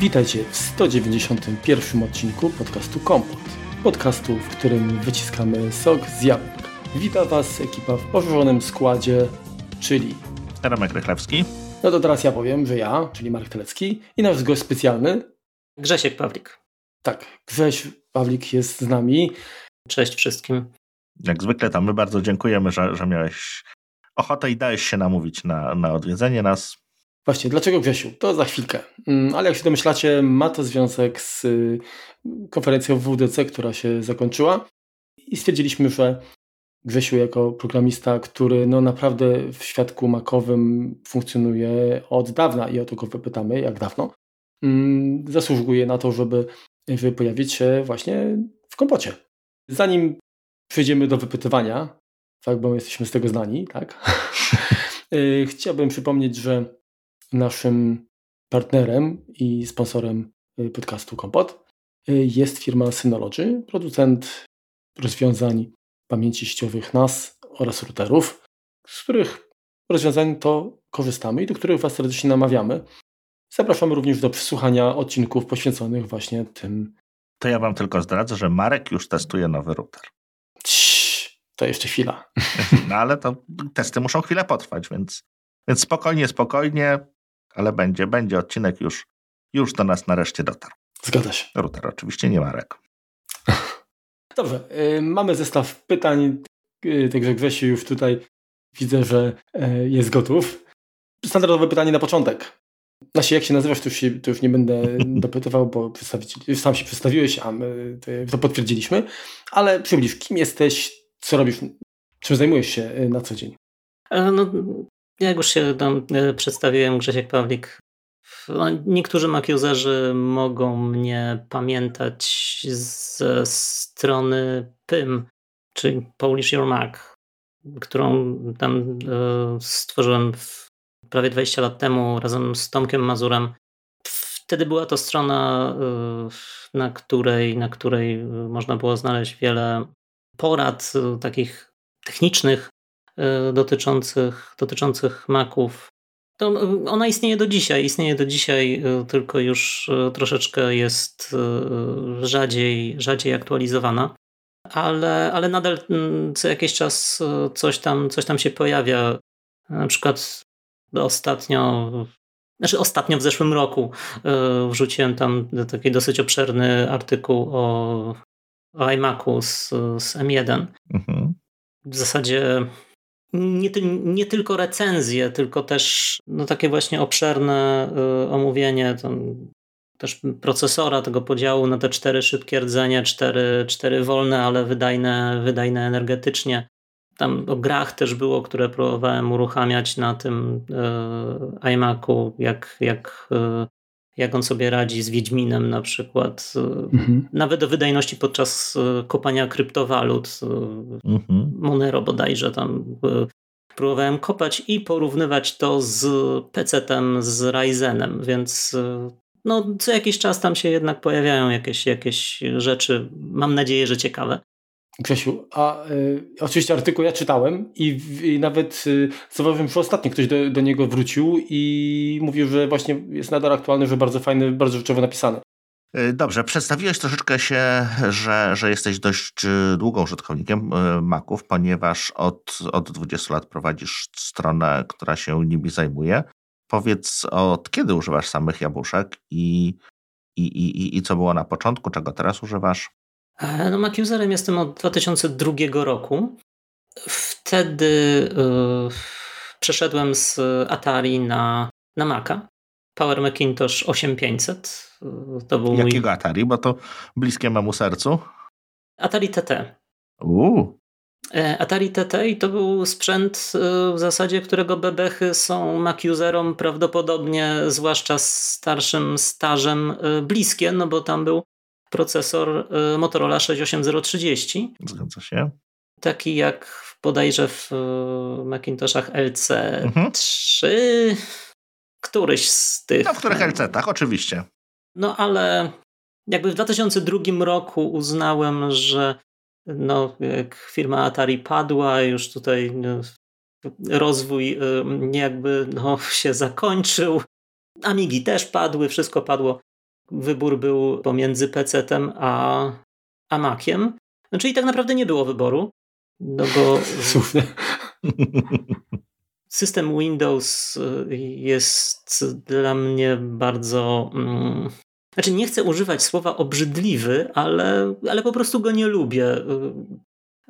Witajcie w 191 odcinku podcastu Kompot. Podcastu, w którym wyciskamy sok z jabłek. Wita Was ekipa w poszerzonym składzie, czyli Ramek Rychlewski. No to teraz ja powiem, że ja, czyli Mark Telecki i nasz gość specjalny Grzesiek Pawlik. Tak, Grześ Pawlik jest z nami. Cześć wszystkim. Jak zwykle tam my bardzo dziękujemy, że, że miałeś ochotę i dałeś się namówić na, na odwiedzenie nas. Właśnie, dlaczego Grzesiu? To za chwilkę. Mm, ale jak się domyślacie, ma to związek z y, konferencją WDC, która się zakończyła i stwierdziliśmy, że Grzesiu jako programista, który no naprawdę w świadku makowym funkcjonuje od dawna i o to go wypytamy, jak dawno, mm, zasługuje na to, żeby, pojawić się właśnie w kompocie. Zanim przejdziemy do wypytywania, tak, bo jesteśmy z tego znani, tak? Y, chciałbym przypomnieć, że naszym partnerem i sponsorem y, podcastu Kompot y, jest firma Synology, producent rozwiązań pamięci sieciowych NAS oraz routerów, z których rozwiązań to korzystamy i do których Was serdecznie namawiamy. Zapraszamy również do przesłuchania odcinków poświęconych właśnie tym. To ja Wam tylko zdradzę, że Marek już testuje nowy router. Cii, to jeszcze chwila. No ale to testy muszą chwilę potrwać, więc, więc spokojnie, spokojnie, ale będzie, będzie odcinek już, już do nas nareszcie dotarł. Zgadza się. Router oczywiście, nie Marek. Dobrze, y, mamy zestaw pytań, y, także Grzesiu już tutaj widzę, że y, jest gotów. Standardowe pytanie na początek. Znaczy, jak się nazywasz, to już, się, to już nie będę dopytywał, bo sam się przedstawiłeś, a my to potwierdziliśmy. Ale przybliż, kim jesteś, co robisz, czym zajmujesz się na co dzień? E, no, jak już się tam e, przedstawiłem, Grzesiek Pawlik. No, niektórzy Mac-userzy mogą mnie pamiętać ze strony PIM, czyli Polish Your Mac, którą tam e, stworzyłem prawie 20 lat temu razem z Tomkiem Mazurem. Wtedy była to strona, e, na której, na której można było znaleźć wiele porad takich technicznych dotyczących, dotyczących Maców to ona istnieje do dzisiaj, istnieje do dzisiaj, y, tylko już y, troszeczkę jest y, rzadziej, rzadziej aktualizowana. Ale, ale nadal mm, co jakiś czas coś tam, coś tam się pojawia. Na przykład ostatnio, znaczy ostatnio w zeszłym roku wrzuciłem tam taki dosyć obszerny artykuł o, o iMacu z, z M1. Mhm. W zasadzie nie, nie, tylko recenzje, tylko też no, takie właśnie obszerne y, omówienie też procesora, tego podziału na te cztery szybkie rdzenie, cztery, cztery wolne, ale wydajne, wydajne energetycznie. Tam o grach też było, które próbowałem uruchamiać na tym y, iMacu, jak, jak y, jak on sobie radzi z Wiedźminem na przykład. Mhm. Nawet o wydajności podczas e, kopania kryptowalut. E, mhm. Monero bodajże tam e, próbowałem kopać i porównywać to z PC-tem, z Ryzenem, więc no, co jakiś czas tam się jednak pojawiają jakieś, jakieś rzeczy, mam nadzieję, że ciekawe. Grzesiu, a y, oczywiście artykuł ja czytałem i, i nawet y, zauważyłem, że ostatnio ktoś do, do, niego wrócił i mówił, że właśnie jest nadal aktualny, że bardzo fajny, bardzo rzeczowo napisany. Y, dobrze, przedstawiłeś troszeczkę się, że, że jesteś dość y, długą użytkownikiem Maców, ponieważ od, od 20 lat prowadzisz stronę, która się nimi zajmuje. Powiedz, od kiedy używasz samych jabłuszek i, i, i, i co było na początku, czego teraz używasz? E, no, Mac userem jestem od 2002 roku. Wtedy yy, przeszedłem z Atari na, na Maca. Power Macintosh 8500. E, to był Jakiego mój... Atari? Bo to bliskie memu sercu. Atari TT. Uuu. Atari TT i to był sprzęt w zasadzie, którego bebechy są Mac-userom prawdopodobnie, zwłaszcza z starszym stażem, bliskie, no bo tam był procesor y, Motorola 68030. Zgadza się. Taki jak bodajże w y, Macintoshach LC3. Mhm. Któryś z tych. No, w których LC-tach, oczywiście. No ale jakby w 2002 roku uznałem, że no, jak firma Atari padła, już tutaj no, rozwój y, jakby no, się zakończył. Amigi też padły, wszystko padło wybór był pomiędzy PC-tem a, a Maciem. No, czyli tak naprawdę nie było wyboru. No bo system Windows y, jest dla mnie bardzo. Mm, znaczy, nie chcę używać słowa obrzydliwy, ale, ale po prostu go nie lubię.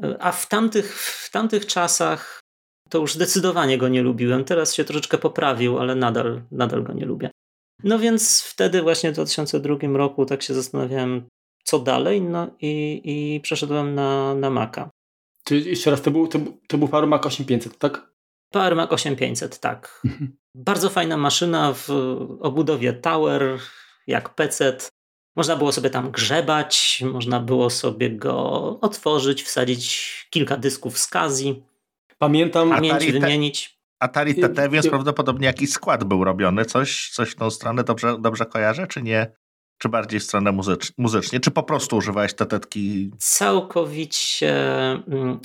Y, a w tamtych, w tamtych czasach to już zdecydowanie go nie lubiłem. Teraz się troszeczkę poprawił, ale nadal, nadal go nie lubię. No więc wtedy właśnie w 2002 roku tak się zastanawiałem, co dalej, no i, i przeszedłem na, na Maca. Czy jeszcze raz, to był, to, to był Power Mac 8500, tak? Power Mac 8500, tak. Mhm. Bardzo fajna maszyna w obudowie Tower, jak PC. Można było sobie tam grzebać, można było sobie go otworzyć, wsadzić kilka dysków z Kazi. Pamiętam. Pamięć wymienić. Atari TT, więc prawdopodobnie jakiś skład był robiony. Coś, coś w tą stronę dobrze, dobrze kojarzę, czy nie? Czy bardziej w stronę muzycz, muzycznie? Czy po prostu używałeś tetetki? Całkowicie, mm,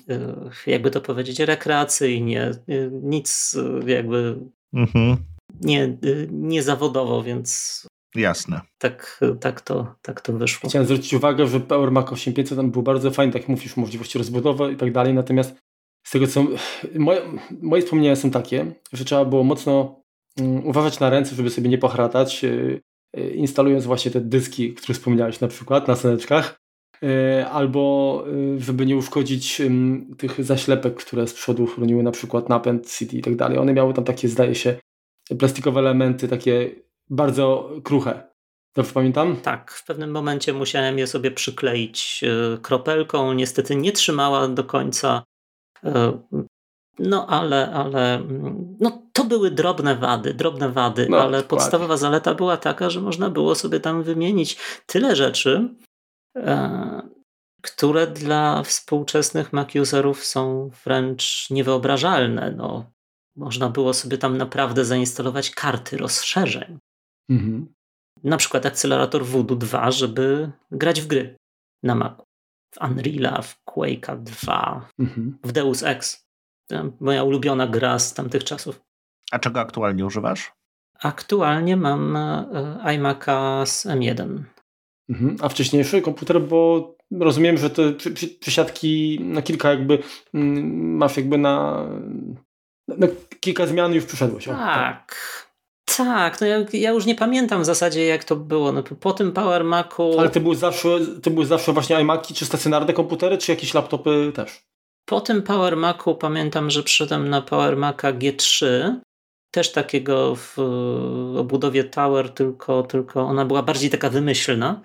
y, jakby to powiedzieć, rekreacyjnie. Y, nic y, jakby mhm. nie, nie zawodowo, więc Jasne. Tak, tak, to, tak to wyszło. Chciałem zwrócić uwagę, że Power Mac 8500 tam był bardzo fajny, tak jak mówisz, możliwości rozbudowy i tak dalej, natomiast z tego co... Moje, moje wspomnienia są takie, że trzeba było mocno um, uważać na ręce, żeby sobie nie pochratać, yy, instalując właśnie te dyski, które wspomniałeś na przykład na seneczkach, yy, albo żeby nie uszkodzić tych zaślepek, które z przodu chroniły na przykład napęd CD i tak dalej. One miały tam takie, zdaje się, plastikowe elementy, takie bardzo kruche. Dobrze pamiętam? Tak, w pewnym momencie musiałem je sobie przykleić kropelką. Niestety nie trzymała do końca. E, no ale, ale no, to były drobne wady, drobne wady, no, ale dokładnie. podstawowa zaleta była taka, że można było sobie tam wymienić tyle rzeczy, e, które dla współczesnych Mac userów są wręcz niewyobrażalne. No, można było sobie tam naprawdę zainstalować karty rozszerzeń. Mhm. Na przykład akcelerator Voodoo 2, żeby grać w gry na Macu w Unreal'a, w Quake'a 2, mhm. w Deus Ex. Moja ulubiona gra z tamtych czasów. A czego aktualnie używasz? Aktualnie mam e, iMac'a z M1. Mhm. A wcześniejszy komputer, bo rozumiem, że te przesiadki na kilka jakby mm, masz jakby na, na kilka zmian już przyszedłeś. Tak. tak. Tak, no ja, ja, już nie pamiętam w zasadzie jak to było. No, po tym Power Macu... Ale to były zawsze, to były zawsze właśnie iMaki, czy stacjonarne komputery, czy jakieś laptopy też? Po tym Power Macu pamiętam, że przyszedłem na Power Maca G3, też takiego w obudowie Tower, tylko, tylko ona była bardziej taka wymyślna.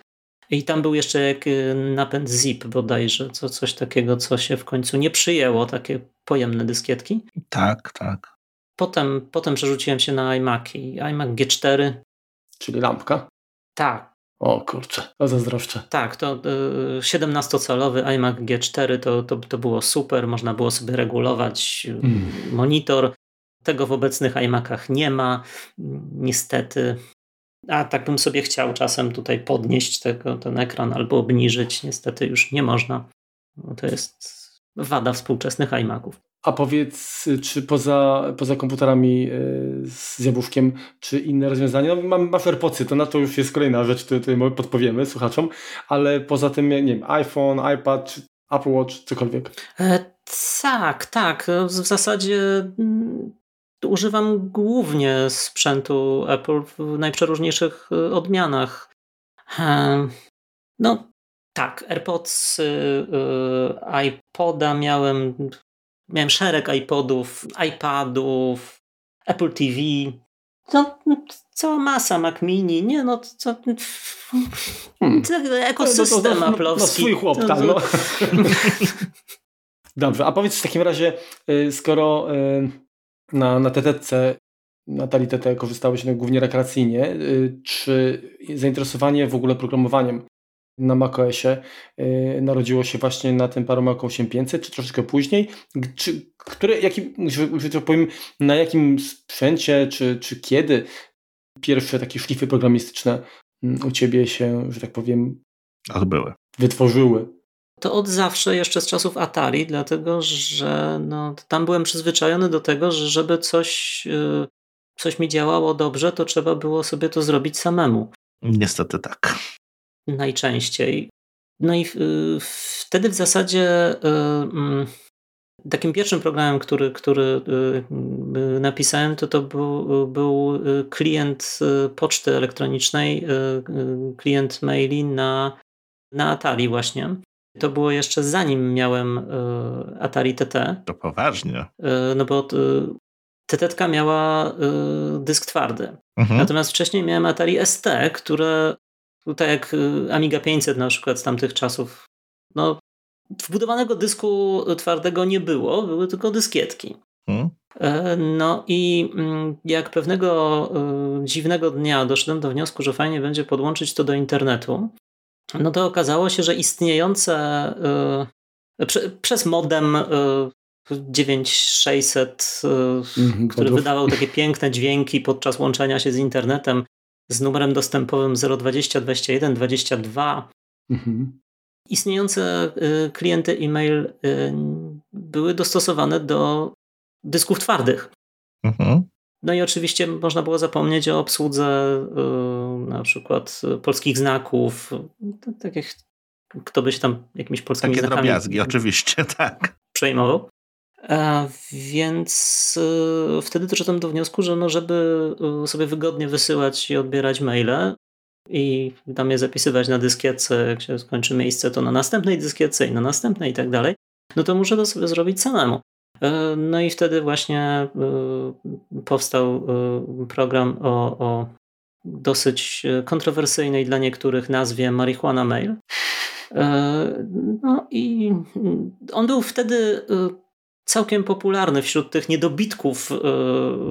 I tam był jeszcze jak y, napęd zip bodajże, co, coś takiego, co się w końcu nie przyjęło, takie pojemne dyskietki. Tak, tak. Potem, potem przerzuciłem się na iMaki. iMac G4. Czyli lampka? Tak. O kurczę, to zazdroszczę. Tak, to y, 17-calowy iMac G4 to, to, to było super, można było sobie regulować y, mm. monitor. Tego w obecnych iMacach nie ma, niestety. A tak bym sobie chciał czasem tutaj podnieść tego, ten ekran albo obniżyć. Niestety już nie można. No to jest wada współczesnych iMaców. A powiedz, czy poza, poza komputerami e, z jabłuszkiem, czy inne rozwiązania? No, mam, masz AirPodsy, to na to już jest kolejna rzecz, tutaj podpowiemy słuchaczom, ale poza tym, nie wiem, iPhone, iPad, Apple Watch, cokolwiek. E, tak, tak. W zasadzie mm, używam głównie sprzętu Apple w najprzeróżniejszych e, odmianach. E, no, tak, AirPods, iPoda miałem Miałem szereg iPodów, iPadów, Apple TV. No, cała masa Mac Mini, nie no, co, hmm. ekosystem no, no, no, no, swój chłop tam, no. Dobrze, a powiedz w takim razie, y, skoro y, na, na TTC Natalii TT korzystałeś no, głównie rekreacyjnie, y, czy zainteresowanie w ogóle programowaniem na macOSie yy, narodziło się właśnie na tym Mac 8500, czy troszeczkę później? Czy, które, jakim, że to powiem, na jakim sprzęcie, czy, czy kiedy pierwsze takie szlify programistyczne mm, u Ciebie się, że tak powiem, odbyły? Wytworzyły? To od zawsze, jeszcze z czasów Atari, dlatego że no, tam byłem przyzwyczajony do tego, że żeby coś, yy, coś mi działało dobrze, to trzeba było sobie to zrobić samemu. Niestety tak. Najczęściej. No i wtedy w zasadzie mm, takim pierwszym programem, który, który napisałem, to to był, był klient poczty elektronicznej, klient maili na, na Atari właśnie. To było jeszcze zanim miałem Atari TT. To poważnie. No bo TT miała dysk twardy. Mhm. Natomiast wcześniej miałem Atari ST, które tak jak Amiga 500 na przykład z tamtych czasów, no wbudowanego dysku twardego nie było, były tylko dyskietki. Mhm. No i mm, jak pewnego dziwnego dnia doszedłem do wniosku, że fajnie będzie podłączyć to do internetu, no to okazało się, że istniejące y, prze, przez modem y, 9600, y, mm, który wydawał takie piękne dźwięki podczas łączenia się z internetem z numerem dostępowym 020 21 22. Mhm. Istniejące y, klienty e-mail y, były dostosowane do dysków twardych. Mhm. No i oczywiście można było zapomnieć o obsłudze y, na przykład polskich znaków, takich, kto by się tam jakimiś polskimi Takie znakami... drobiazgi, oczywiście, tak. Przejmował. A więc y, wtedy doszedłem do wniosku, że no, żeby y, sobie wygodnie wysyłać i odbierać maile i tam je zapisywać na dyskietce, jak się skończy miejsce, to na następnej dyskietce i na następnej i tak dalej, no to muszę to sobie zrobić samemu. E, no i wtedy właśnie e, powstał e, program o, o dosyć kontrowersyjnej dla niektórych nazwie Marihuana Mail. No i on był wtedy całkiem popularny wśród tych niedobitków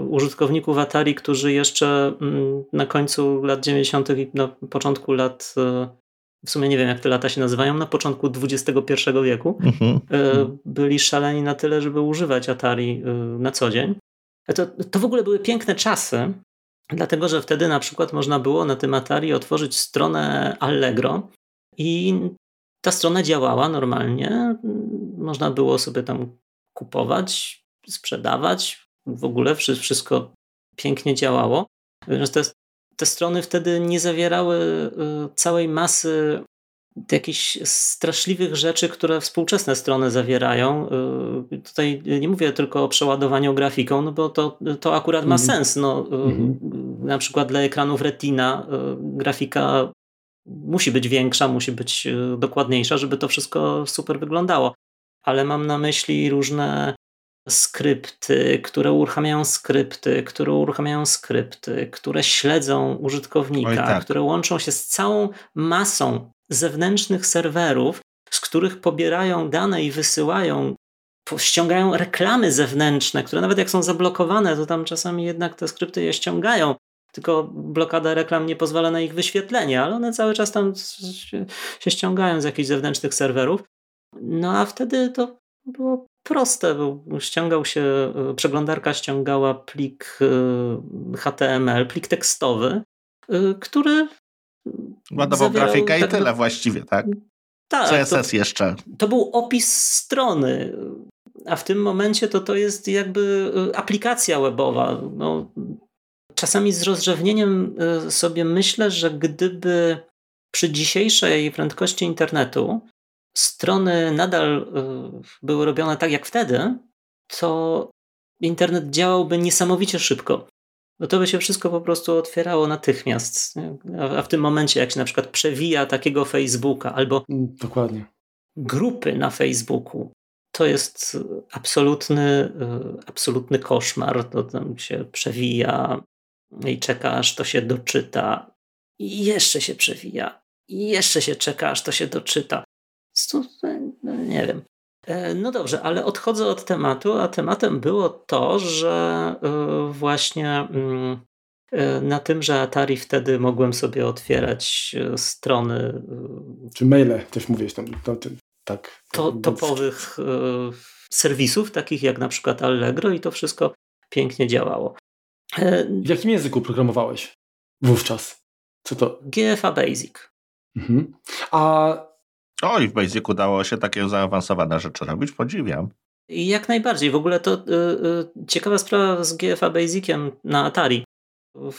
użytkowników Atari, którzy jeszcze mm, na końcu lat 90. i na początku lat w sumie nie wiem jak te lata się nazywają, na początku XXI wieku, mhm. E, byli szaleni na tyle, żeby używać Atari e, na co dzień. E, to, to w ogóle były piękne czasy, dlatego że wtedy na przykład można było na tym Atari otworzyć stronę Allegro i ta strona działała normalnie. Można było sobie tam kupować, sprzedawać. W ogóle wszystko pięknie działało. To jest te strony wtedy nie zawierały y, całej masy jakichś straszliwych rzeczy, które współczesne strony zawierają. Y, tutaj nie mówię tylko o przeładowaniu grafiką, no bo to, to akurat ma mm. sens. No, mm. Na przykład dla ekranów Retina grafika musi być większa, musi być dokładniejsza, żeby to wszystko super wyglądało. Ale mam na myśli różne skrypty, które uruchamiają skrypty, które uruchamiają skrypty, które śledzą użytkownika, tak. które łączą się z całą masą zewnętrznych serwerów, z których pobierają dane i wysyłają, ściągają reklamy zewnętrzne, które nawet jak są zablokowane, to tam czasami jednak te skrypty je ściągają. Tylko blokada reklam nie pozwala na ich wyświetlenie, ale one cały czas tam się ściągają z jakichś zewnętrznych serwerów. No a wtedy to było proste. Ściągał się, e, przeglądarka ściągała plik e, HTML, plik tekstowy, e, który. Ładował grafikę tak, i tyle właściwie, tak? Tak. CSS to, jeszcze. To był opis strony, a w tym momencie to, to jest jakby aplikacja webowa. No, czasami z rozrzewnieniem sobie myślę, że gdyby przy dzisiejszej prędkości internetu strony nadal y, były robione tak jak wtedy, to internet działałby niesamowicie szybko. No to by się wszystko po prostu otwierało natychmiast. A w tym momencie, jak się na przykład przewija takiego Facebooka albo mm, Dokładnie. grupy na Facebooku, to jest absolutny, y, absolutny koszmar. To tam się przewija i czeka, aż to się doczyta. I jeszcze się przewija. I jeszcze się czeka, aż to się doczyta. No, nie wiem. E, no dobrze, ale odchodzę od tematu, a tematem było to, że e, właśnie mm, e, na tym, że Atari wtedy mogłem sobie otwierać strony. Czy maile też mówisz tam, to, to, tak. To, topowych serwisów, takich jak na przykład Allegro, i to wszystko pięknie działało. W jakim języku programowałeś wówczas? Co to? GFA Basic. Mhm. A Oj, w Basicu dało się takie zaawansowane rzeczy robić, podziwiam. Jak najbardziej. W ogóle to y, y, ciekawa sprawa z GFA Basiciem na Atari.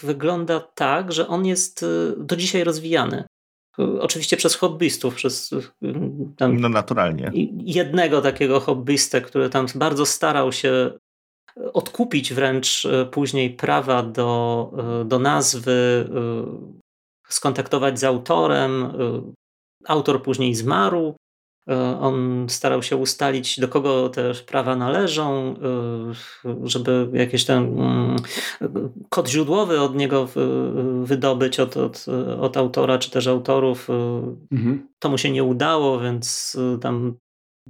wygląda tak, że on jest do dzisiaj rozwijany. Oczywiście przez hobbystów, przez tam no naturalnie. jednego takiego hobbystę, który tam bardzo starał się odkupić wręcz później prawa do, do nazwy, skontaktować z autorem. Autor później zmarł. On starał się ustalić, do kogo te prawa należą, żeby jakiś ten mm, kod źródłowy od niego wydobyć, od, od, od autora czy też autorów. Mhm. To mu się nie udało, więc tam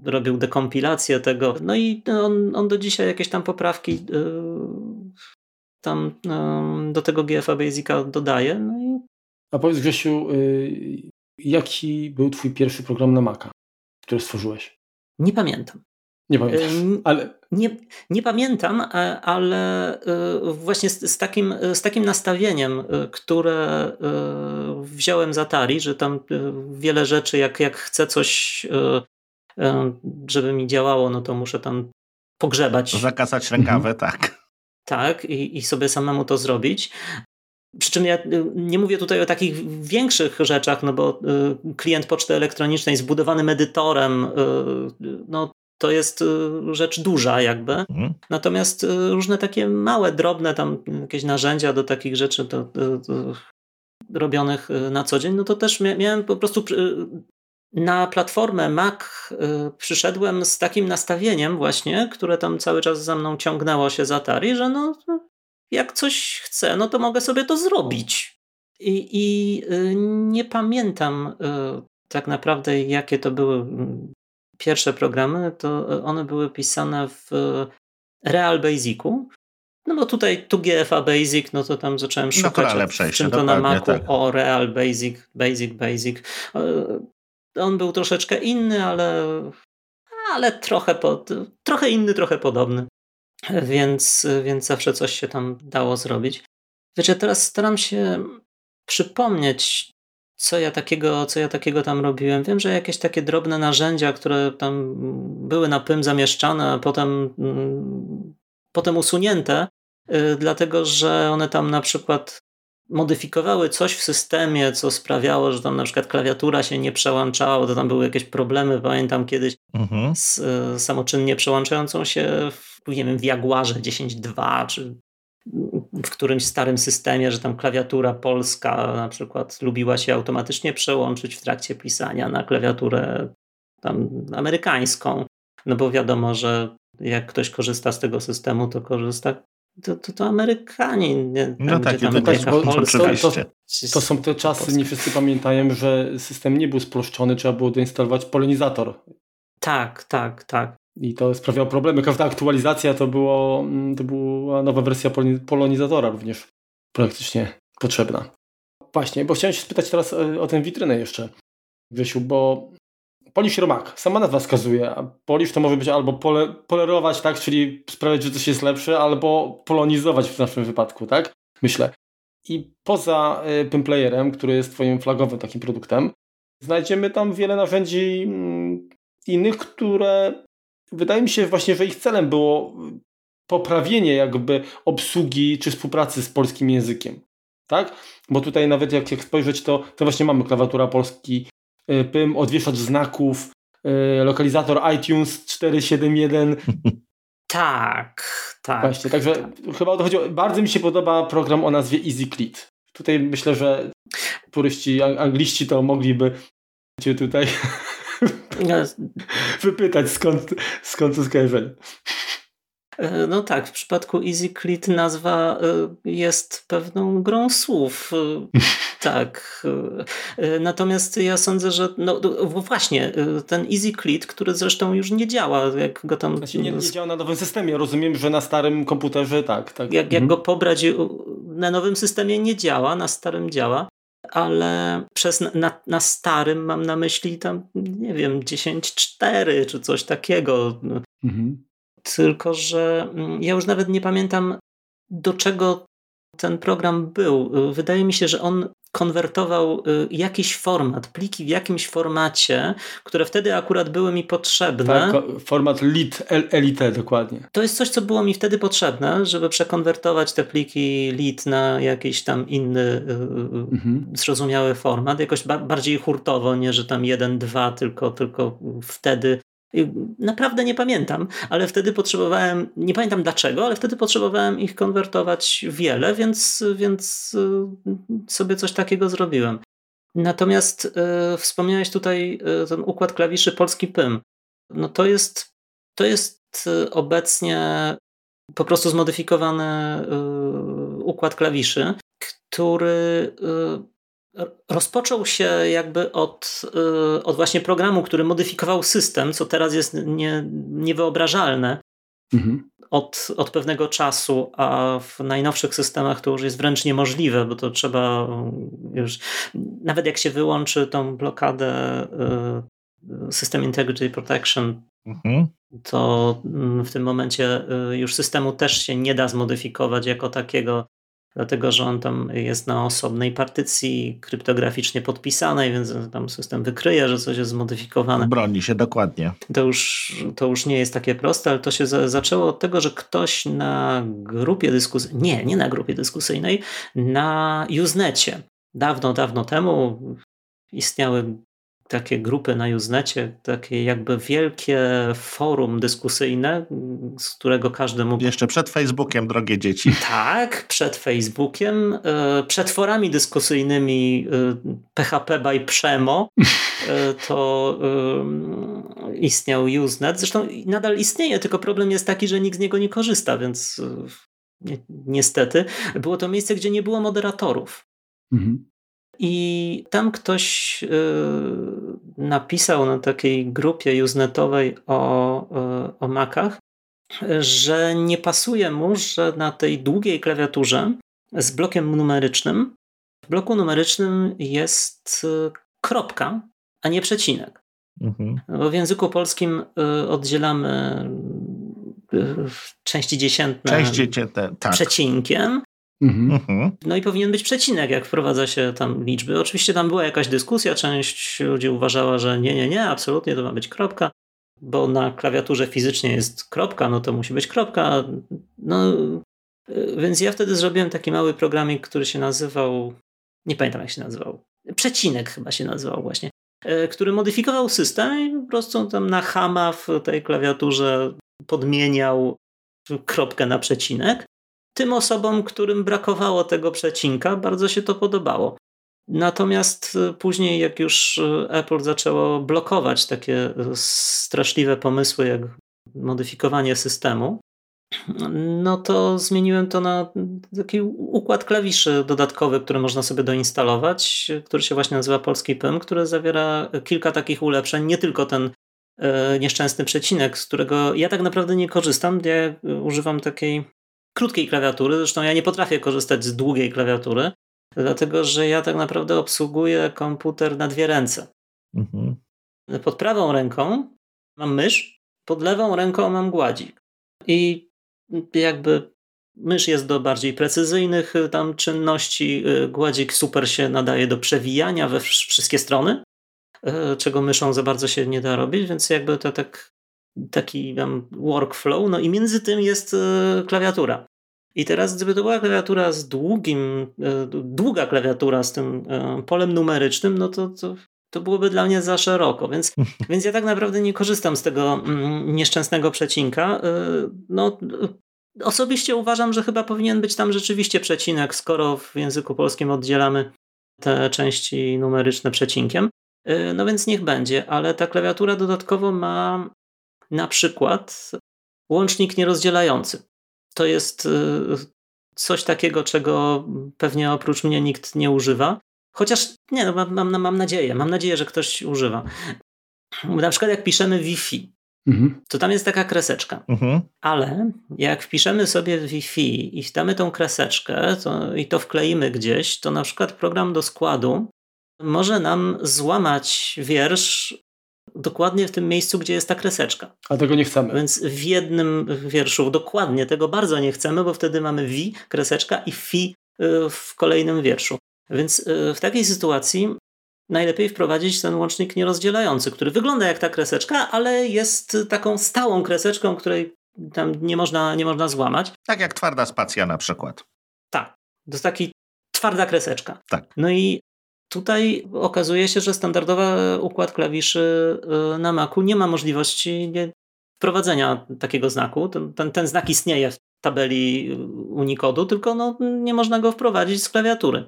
robił dekompilację tego. No i on, on do dzisiaj jakieś tam poprawki tam do tego GFA Basica dodaje. No i a powiedz Grzesiu, y, jaki był twój pierwszy program na Maca, który stworzyłeś? Nie pamiętam. Nie pamiętam, ale... Nie, nie pamiętam, e, ale e, właśnie z, z, takim, z takim nastawieniem, e, które wziąłem z Atari, że tam wiele rzeczy, jak, jak chcę coś, żeby mi działało, no to muszę tam pogrzebać. Zakasać rękawę, mhm. tak. Tak, i, i sobie samemu to zrobić. Przy czym ja y, nie mówię tutaj o takich większych rzeczach, no bo y, klient poczty elektronicznej zbudowany edytorem, y, no to jest rzecz duża jakby. Mhm. Natomiast różne takie małe, drobne tam jakieś narzędzia do takich rzeczy to, to, to robionych na co dzień, no to też miałem po prostu na platformę Mac przyszedłem z takim nastawieniem właśnie, które tam cały czas za mną ciągnęło się z Atari, że no jak coś chcę, no to mogę sobie to zrobić. I, i y, nie pamiętam y, tak naprawdę, jakie to były mm, pierwsze programy. To y, one były pisane w Real Basicu. No bo tutaj tu GFA Basic, no to tam zacząłem szukać, no to czym to na Macu, tak. o Real Basic, Basic, Basic. On był troszeczkę inny, ale, ale trochę, pod, trochę inny, trochę podobny więc, więc zawsze coś się tam dało zrobić. Wiecie, teraz staram się przypomnieć, co ja takiego, co ja takiego tam robiłem. Wiem, że jakieś takie drobne narzędzia, które tam były na pym zamieszczane, a potem, potem usunięte, y, dlatego że one tam na przykład modyfikowały coś w systemie, co sprawiało, że tam na przykład klawiatura się nie przełączała, to tam były jakieś problemy, pamiętam kiedyś mhm. z y, samoczynnie przełączającą się nie wiem, w Jaguarze 10.2 czy w którymś starym systemie, że tam klawiatura polska na przykład lubiła się automatycznie przełączyć w trakcie pisania na klawiaturę tam amerykańską. No bo wiadomo, że jak ktoś korzysta z tego systemu, to korzysta to, to, to Amerykanie. Nie, no tak, tam to, tak, bo, to, to, to, są te czasy, nie wszyscy pamiętają, że system nie był sploszczony, trzeba było doinstalować polonizator. Tak, tak, tak. I to sprawiało problemy. Każda aktualizacja to, było, mm, to była nowa wersja polonizatora również praktycznie potrzebna. Właśnie, bo chciałem się spytać teraz e, o tę witrynę jeszcze, Grzesiu, bo Polish Romak, sama nazwa wskazuje, a Polish to może być albo pole, polerować, tak, czyli sprawiać, że coś jest lepsze, albo polonizować w naszym wypadku, tak, myślę. I poza e, Pimplayerem, który jest twoim flagowym takim produktem, znajdziemy tam wiele narzędzi mm, innych, które wydaje mi się właśnie, że ich celem było poprawienie jakby obsługi czy współpracy z polskim językiem. Tak? Bo tutaj nawet jak, jak spojrzeć, to, to właśnie mamy klawiatura polski, y, PYM, odwieszacz znaków, y, lokalizator iTunes 471. Tak, tak. Właśnie, także tak. chyba o to chodziło. Bardzo mi się podoba program o nazwie EasyClit. Tutaj myślę, że puryści angliści to mogliby cię tutaj wypytać skąd, skąd to skojarzenie. E, no tak, w przypadku EasyClit nazwa e, jest pewną grą słów. E, tak. Natomiast ja sądzę, że no właśnie, ten EasyClit, który zresztą już nie działa, jak go tam... Znaczy nie, nie działa na nowym systemie, rozumiem, że na starym komputerze tak. tak. Jak, jak mhm. go pobrać na nowym systemie nie działa, na starym działa ale przez na, na starym mam na myśli tam, nie wiem, 10.4 czy coś takiego. Mhm. Tylko, że mm, ja już nawet nie pamiętam, do czego ten program był. Wydaje mi się, że on konwertował y, jakiś format, pliki w jakimś formacie, które wtedy akurat były mi potrzebne. Tak, format lit, elite dokładnie. To jest coś, co było mi wtedy potrzebne, żeby przekonwertować te pliki lit na jakiś tam inny y, y, mhm. zrozumiały format, jakoś bardziej hurtowo, nie że tam jeden, dwa, tylko, tylko wtedy Naprawdę nie pamiętam, ale wtedy potrzebowałem, nie pamiętam dlaczego, ale wtedy potrzebowałem ich konwertować wiele, więc, więc y, sobie coś takiego zrobiłem. Natomiast y, wspomniałeś tutaj y, ten układ klawiszy polski PYM. No to jest, to jest obecnie po prostu zmodyfikowany układ klawiszy, który rozpoczął się jakby od, y, od właśnie programu, który modyfikował system, co teraz jest nie, niewyobrażalne. Mhm. Od, od pewnego czasu, a w najnowszych systemach to już jest wręcz niemożliwe, bo to trzeba już, nawet jak się wyłączy tą blokadę y, System Integrity Protection, mhm. to mm, w tym momencie y, już systemu też się nie da zmodyfikować jako takiego dlatego że on tam jest na osobnej partycji kryptograficznie podpisanej, więc tam system wykryje, że coś jest zmodyfikowane. Broni się dokładnie. To już, to już nie jest takie proste, ale to się zaczęło od tego, że ktoś na grupie dyskusyjnej, nie, nie na grupie dyskusyjnej, na Usenecie, dawno, dawno temu istniały takie grupy na Usenecie, takie jakby wielkie forum dyskusyjne, z którego każdy mógł... Jeszcze przed Facebookiem, drogie dzieci. Tak, przed Facebookiem, e, przed forami dyskusyjnymi PHP e, by Przemo, e, to istniał Usenet. Zresztą nadal istnieje, tylko problem jest taki, że nikt z niego nie korzysta, więc niestety było to miejsce, gdzie nie było moderatorów. Mhm. I tam ktoś y, napisał na takiej grupie usenetowej o, y, o Macach, że nie pasuje mu, że na tej długiej klawiaturze z blokiem numerycznym, w bloku numerycznym jest y, kropka, a nie przecinek. Mhm. Bo w języku polskim oddzielamy części dziesiętne, Część dzieciętne tak. przecinkiem, Mhm. mhm. No i powinien być przecinek, jak wprowadza się tam liczby. Oczywiście tam była jakaś dyskusja, część ludzi uważała, że nie, nie, nie, absolutnie to ma być kropka, bo na klawiaturze fizycznie jest kropka, no to musi być kropka. No, więc ja wtedy zrobiłem taki mały programik, który się nazywał, nie pamiętam jak się nazywał, przecinek chyba się nazywał właśnie, e, który modyfikował system i po prostu tam na hama w tej klawiaturze podmieniał kropkę na przecinek tym osobom, którym brakowało tego przecinka, bardzo się to podobało. Natomiast y, później, jak już y, Apple zaczęło blokować takie y, straszliwe pomysły, jak modyfikowanie systemu, no to zmieniłem to na taki układ klawiszy dodatkowy, który można sobie doinstalować, który się właśnie nazywa Polski PIM, który zawiera kilka takich ulepszeń, nie tylko ten nieszczęsny przecinek, z którego ja tak naprawdę nie korzystam. Ja używam takiej krótkiej klawiatury. Zresztą ja nie potrafię korzystać z długiej klawiatury, dlatego że ja tak naprawdę obsługuję komputer na dwie ręce. Mhm. Pod prawą ręką mam mysz, pod lewą ręką mam gładzik. I jakby mysz jest do bardziej precyzyjnych y, tam czynności, y, gładzik super się nadaje do przewijania we wszystkie strony, y, czego myszą za bardzo się nie da robić, więc jakby to tak taki tam workflow, no i między tym jest e, klawiatura. I teraz, gdyby to była klawiatura z długim, e, długa klawiatura z tym e, polem numerycznym, no to, to, to byłoby dla mnie za szeroko. Więc, więc ja tak naprawdę nie korzystam z tego mm, nieszczęsnego przecinka. No, osobiście uważam, że chyba powinien być tam rzeczywiście przecinek, skoro w języku polskim oddzielamy te części numeryczne przecinkiem. No więc niech będzie, ale ta klawiatura dodatkowo ma na przykład łącznik nierozdzielający. To jest y, coś takiego, czego pewnie oprócz mnie nikt nie używa. Chociaż nie, no, mam, mam, mam nadzieję, mam nadzieję, że ktoś używa. Na przykład jak piszemy Wi-Fi, mhm. to tam jest taka kreseczka. Mhm. Ale jak wpiszemy sobie Wi-Fi i wdamy tą kreseczkę to, i to wkleimy gdzieś, to na przykład program do składu może nam złamać wiersz dokładnie w tym miejscu, gdzie jest ta kreseczka. A tego nie chcemy. Więc w jednym wierszu dokładnie tego bardzo nie chcemy, bo wtedy mamy wi, kreseczka i fi y, w kolejnym wierszu. Więc y, w takiej sytuacji najlepiej wprowadzić ten łącznik nierozdzielający, który wygląda jak ta kreseczka, ale jest taką stałą kreseczką, której tam nie można, nie można złamać. Tak jak twarda spacja na przykład. Tak. To jest taki twarda kreseczka. Tak. No i tutaj okazuje się, że standardowy układ klawiszy y, na Macu nie ma możliwości wprowadzenia takiego znaku. Ten, ten, ten znak istnieje w tabeli Unicodu, tylko no, nie można go wprowadzić z klawiatury.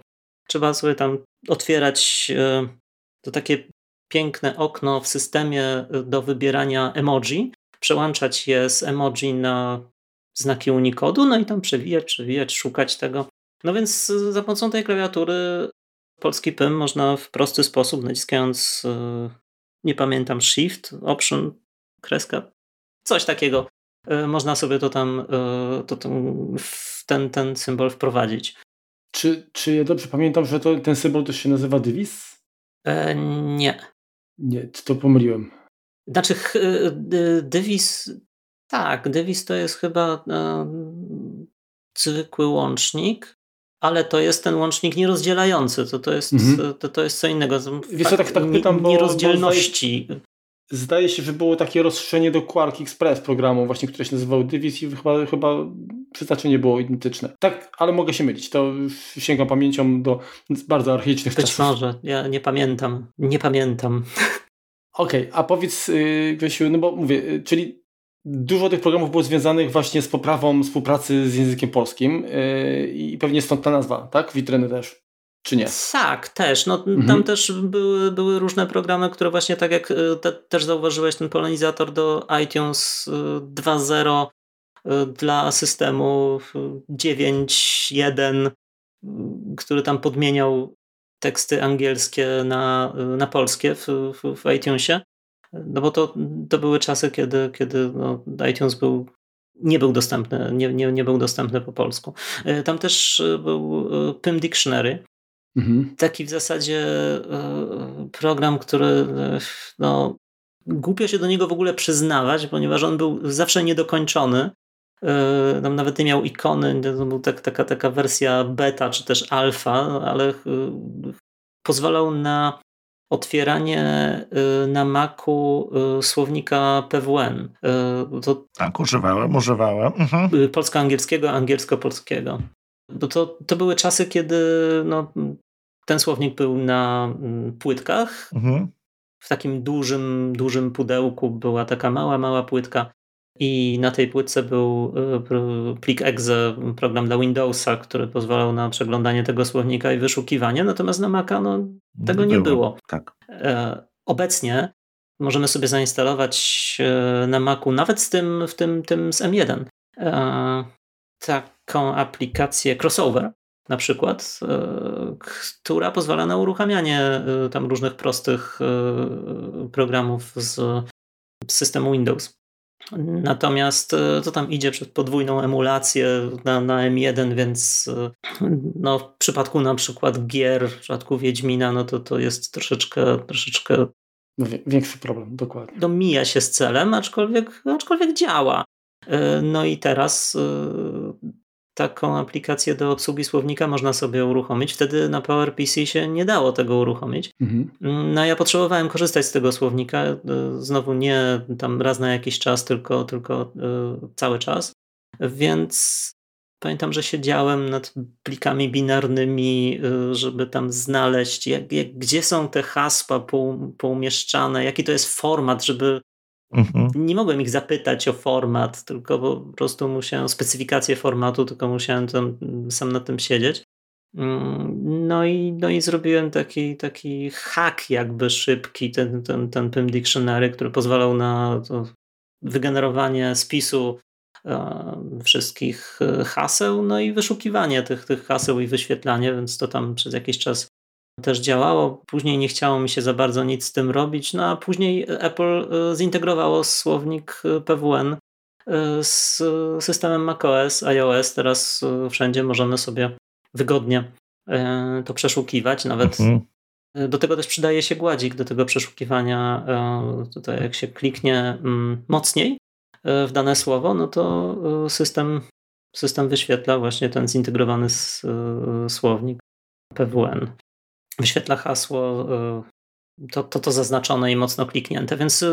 Trzeba sobie tam otwierać y, to takie piękne okno w systemie do wybierania emoji, przełączać je z emoji na znaki Unicodu, no i tam przewijać, przewijać, szukać tego. No więc za pomocą tej klawiatury polski PIM można w prosty sposób, naciskając, e, nie pamiętam, Shift, Option, kreska, coś takiego, e, można sobie to tam, e, to ten, ten symbol wprowadzić. Czy, czy ja dobrze pamiętam, że to, ten symbol też się nazywa Divis? E, nie. Nie, to pomyliłem. Znaczy, Divis, tak, Divis to jest chyba zwykły łącznik, ale to jest ten łącznik nierozdzielający, to, to, jest, mhm. to, to jest co innego. Wiesz co, tak, tak pytam, bo, nierozdzielności. Bo zdaje, zdaje, się, że było takie rozszerzenie do Quark Express programu, właśnie, które się nazywał Divis i chyba, chyba przeznaczenie było identyczne. Tak, ale mogę się mylić. To sięgam pamięcią do bardzo archaicznych Być czasów. Być może, ja nie pamiętam. Nie pamiętam. Okej, okay, a powiedz yy, Grzesiu, no bo mówię, yy, czyli Dużo tych programów było związanych właśnie z poprawą współpracy z językiem polskim yy, i pewnie stąd ta nazwa, tak? Witryny też, czy nie? Tak, też. No, mhm. Tam też były, były różne programy, które właśnie tak jak y, te, też zauważyłeś, ten polonizator do iTunes 2.0 y, y, dla systemu 9.1, który tam podmieniał teksty angielskie na, na polskie w, w, w iTunesie. No bo to, to były czasy, kiedy, kiedy no, iTunes był nie był dostępny, nie, nie, nie był dostępny po polsku. E, tam też e, był e, PIM Dictionary. Mhm. Taki w zasadzie program, który no, głupio się do niego w ogóle przyznawać, ponieważ on był zawsze niedokończony. Tam nawet nie miał ikony, to był tak, taka, taka wersja beta czy też alfa, ale pozwalał na otwieranie y, na Macu y, słownika PWN. Y, to tak, używałem, używałem. Mhm. Polsko-angielskiego, angielsko-polskiego. Bo to, to były czasy, kiedy no, ten słownik był na mm, płytkach. Mhm. W takim dużym, dużym pudełku była taka mała, mała płytka i na tej płytce był e, plik exe, program dla Windowsa, który pozwalał na przeglądanie tego słownika i wyszukiwanie, natomiast na Maca no, tego nie było. było. Tak. E, obecnie możemy sobie zainstalować e, na Macu, nawet z tym, w tym, tym z M1, taką aplikację Crossover na przykład, która pozwala na uruchamianie tam różnych prostych programów z systemu Windows. Natomiast to e, tam idzie przez podwójną emulację na, na M1, więc e, no, w przypadku na przykład gier, w przypadku Wiedźmina, no to to jest troszeczkę, troszeczkę no, większy problem, dokładnie. No, mija się z celem, aczkolwiek, aczkolwiek działa. E, no i teraz taką aplikację do obsługi słownika można sobie uruchomić. Wtedy na PowerPC się nie dało tego uruchomić. Mhm. No ja potrzebowałem korzystać z tego słownika. E, znowu nie tam raz na jakiś czas, tylko, tylko e, cały czas. Więc pamiętam, że siedziałem nad plikami binarnymi, e, żeby tam znaleźć, jak, jak, gdzie są te hasła poumieszczane, jaki to jest format, żeby Mhm. Nie mogłem ich zapytać o format, tylko po prostu musiałem, specyfikację formatu, tylko musiałem tam sam na tym siedzieć. Mm, no i, no i zrobiłem taki, taki hack jakby szybki, ten, ten, ten PIM Dictionary, który pozwalał na wygenerowanie spisu e, wszystkich e, haseł, no i wyszukiwanie tych, tych haseł i wyświetlanie, więc to tam przez jakiś czas też działało. Później nie chciało mi się za bardzo nic z tym robić, no a później Apple e, zintegrowało słownik e, PWN e, z systemem macOS, iOS. Teraz wszędzie możemy sobie wygodnie to przeszukiwać. Nawet mhm. Do tego też przydaje się gładzik do tego przeszukiwania. Tutaj jak się kliknie mm, mocniej w dane słowo, no to system, system wyświetla właśnie ten zintegrowany słownik PWN. Wyświetla hasło to, to, to zaznaczone i mocno kliknięte. Więc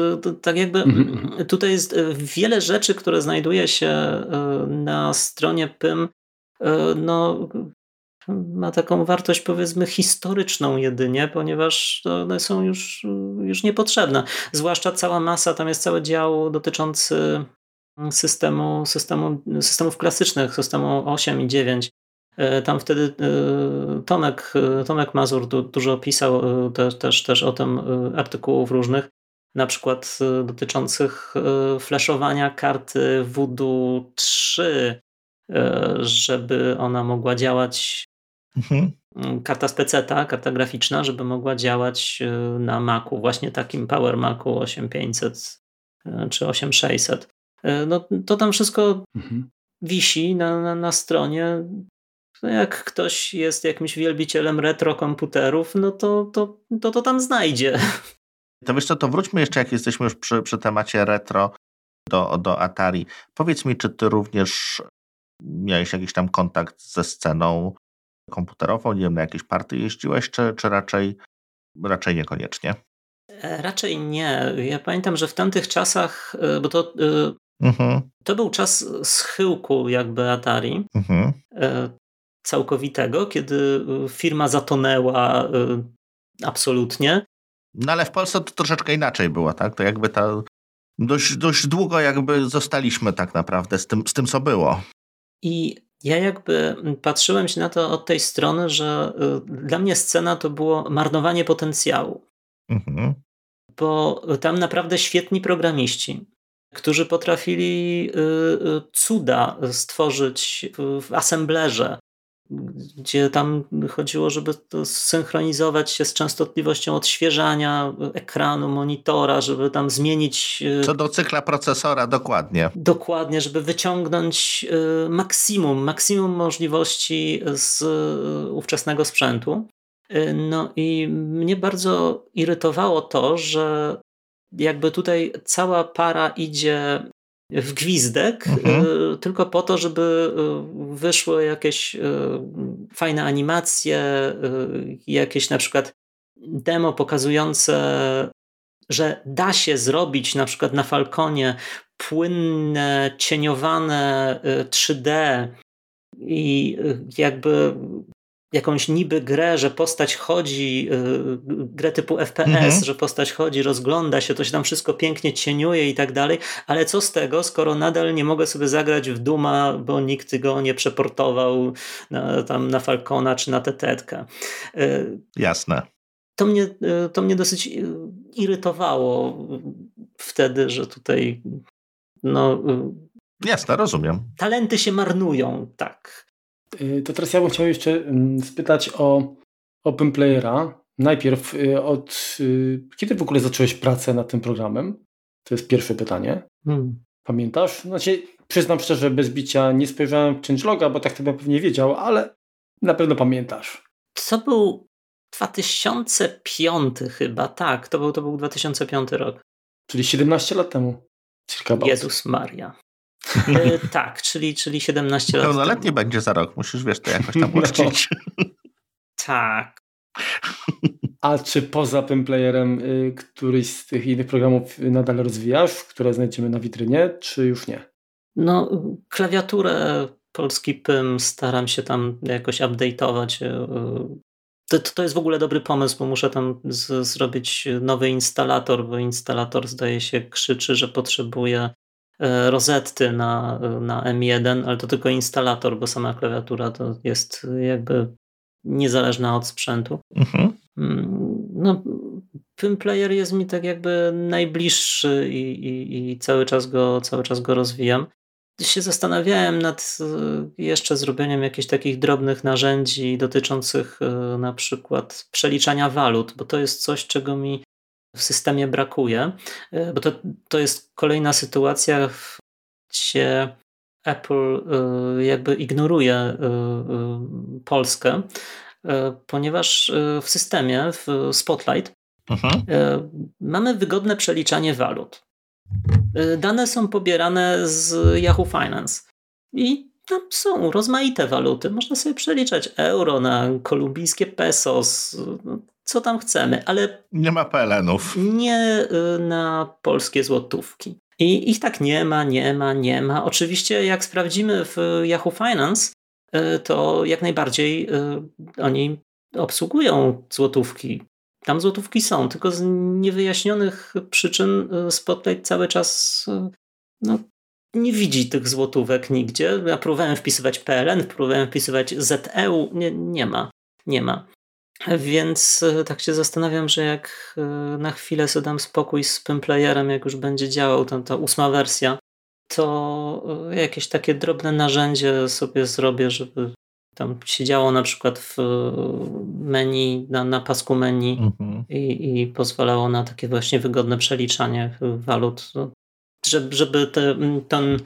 tak jakby mm-hmm. tutaj jest wiele rzeczy, które znajduje się na stronie PYM, no, ma taką wartość powiedzmy historyczną jedynie, ponieważ one są już, już niepotrzebne. Zwłaszcza cała masa, tam jest cały dział dotyczący systemu, systemu, systemów klasycznych, systemu 8 i 9. E, tam wtedy e, Tomek, e, Tomek Mazur dużo pisał też, też, też o tym artykułów różnych, na przykład dotyczących flashowania karty Voodoo 3, żeby ona mogła działać Mhm. Karta z PC, karta graficzna, żeby mogła działać na Macu, właśnie takim Power Macu 8500 y, czy 8600. Y, no to tam wszystko mhm. wisi na, na, na stronie. No, jak ktoś jest jakimś wielbicielem retro komputerów, no to to, to, to tam znajdzie. To wiesz co, to wróćmy jeszcze, jak jesteśmy już przy, przy temacie retro do, do Atari. Powiedz mi, czy ty również miałeś jakiś tam kontakt ze sceną komputerową? Nie wiem, na jakieś party jeździłeś, czy, czy raczej, raczej niekoniecznie? E, raczej nie. Ja pamiętam, że w tamtych czasach, e, bo to, e, mhm. to był czas schyłku jakby Atari. Mhm. Całkowitego, kiedy firma zatonęła absolutnie. No ale w Polsce to troszeczkę inaczej było, tak? To jakby ta dość, dość długo jakby zostaliśmy tak naprawdę z tym, z tym co było. I ja jakby patrzyłem się na to od tej strony, że y, dla mnie scena to było marnowanie potencjału. Mhm. Bo tam naprawdę świetni programiści, którzy potrafili y, y, cuda stworzyć w assemblerze, gdzie tam chodziło, żeby to synchronizować się z częstotliwością odświeżania ekranu, monitora, żeby tam zmienić. E, Co do cykla procesora, dokładnie. Dokładnie, żeby wyciągnąć e, maksimum, maksimum możliwości z e, ówczesnego sprzętu. No i mnie bardzo irytowało to, że jakby tutaj cała para idzie w gwizdek, mhm. Y, tylko po to, żeby y, wyszły jakieś y, fajne animacje, jakieś na przykład demo pokazujące, że da się zrobić na przykład na Falconie płynne, cieniowane 3D i jakby jakąś niby grę, że postać chodzi, y, grę typu FPS, mhm. że postać chodzi, rozgląda się, to się tam wszystko pięknie cieniuje i tak dalej, ale co z tego, skoro nadal nie mogę sobie zagrać w Duma, bo nikt go nie przeportował na, tam na Falcona czy na Tetetkę. Y, Jasne. To mnie, y, to mnie dosyć irytowało wtedy, że tutaj no... Jasne, rozumiem. Talenty się marnują, tak. Y, to teraz ja bym chciał jeszcze mm, spytać o Open Playera. Najpierw y, od y, kiedy w ogóle zacząłeś pracę nad tym programem? To jest pierwsze pytanie. Hmm. Pamiętasz? Znaczy, przyznam szczerze, bez bicia nie spojrzałem w changeloga, bo tak to bym pewnie wiedział, ale na pewno pamiętasz. To był 2005 chyba, tak. To był, to był 2005 rok. Czyli 17 lat temu. Cirka Jezus Maria. E, tak, czyli, czyli 17 lat. Pełnoletnie będzie za rok, musisz wiesz to jakoś tam no. uczcić. No. Tak. A czy poza tym playerem y, któryś z tych innych programów nadal rozwijasz, które znajdziemy na witrynie, czy już nie? No, klawiaturę polski PYM staram się tam jakoś update'ować. Y, to, to jest w ogóle dobry pomysł, bo muszę tam z, zrobić nowy instalator, bo instalator zdaje się krzyczy, że potrzebuje E, rozetty na, na M1, ale to tylko instalator, bo sama klawiatura to jest jakby niezależna od sprzętu. Mhm. Mm, no, Player jest mi tak jakby najbliższy i, i, i cały, czas go, cały czas go rozwijam. Się zastanawiałem nad e, jeszcze zrobieniem jakichś takich drobnych narzędzi dotyczących e, na przykład przeliczania walut, bo to jest coś, czego mi w systemie brakuje, e, bo to, to jest kolejna sytuacja, gdzie Apple e, jakby ignoruje e, Polskę ponieważ w systemie, w Spotlight, mhm. mamy wygodne przeliczanie walut. Dane są pobierane z Yahoo Finance i tam są rozmaite waluty. Można sobie przeliczać euro na kolumbijskie pesos, co tam chcemy, ale. Nie ma PLN-ów. Nie y, na polskie złotówki. I ich tak nie ma, nie ma, nie ma. Oczywiście, jak sprawdzimy w Yahoo Finance, y, to jak najbardziej y, oni obsługują złotówki. Tam złotówki są, tylko z niewyjaśnionych przyczyn Spotlight cały czas no, nie widzi tych złotówek nigdzie. Ja próbowałem wpisywać PLN, próbowałem wpisywać ZEU, nie, nie ma, nie ma. Więc e, tak się zastanawiam, że jak e, na chwilę sobie dam spokój z Pimplayerem, jak już będzie działał tam ta ósma wersja, to e, jakieś takie drobne narzędzie sobie zrobię, żeby tam siedziało na przykład w menu, na, na pasku menu mhm. i, i pozwalało na takie właśnie wygodne przeliczanie walut, żeby, żeby te, ten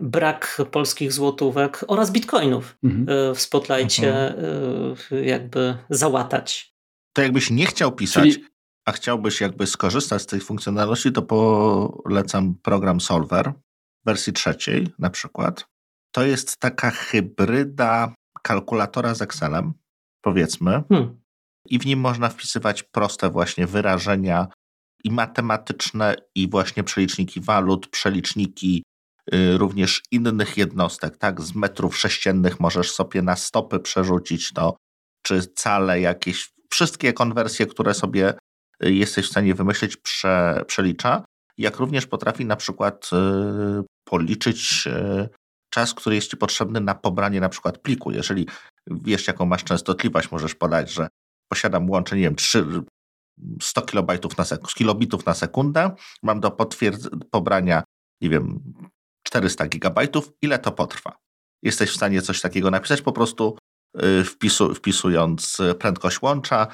brak polskich złotówek oraz bitcoinów mhm. E, w spotlightie mhm. E, jakby załatać. To jakbyś nie chciał pisać, Czyli... a chciałbyś jakby skorzystać z tej funkcjonalności, to polecam program Solver w wersji trzeciej na przykład. To jest taka hybryda kalkulatora z Excelem, powiedzmy. Hmm. I w nim można wpisywać proste właśnie wyrażenia i matematyczne, i właśnie przeliczniki walut, przeliczniki Y, również innych jednostek, tak? Z metrów sześciennych możesz sobie na stopy przerzucić to, czy cale jakieś, wszystkie konwersje, które sobie y, jesteś w stanie wymyślić, prze, przelicza. Jak również potrafi na przykład y, policzyć czas, który jest Ci potrzebny na pobranie na przykład pliku. Jeżeli wiesz, jaką masz częstotliwość, możesz podać, że posiadam łącze, nie wiem, 3, 100 kilobajtów na sek- kilobitów na sekundę, mam do pobrania, nie wiem, 400 gigabajtów, ile to potrwa? Jesteś w stanie coś takiego napisać po prostu y, wpisu, wpisując prędkość łącza,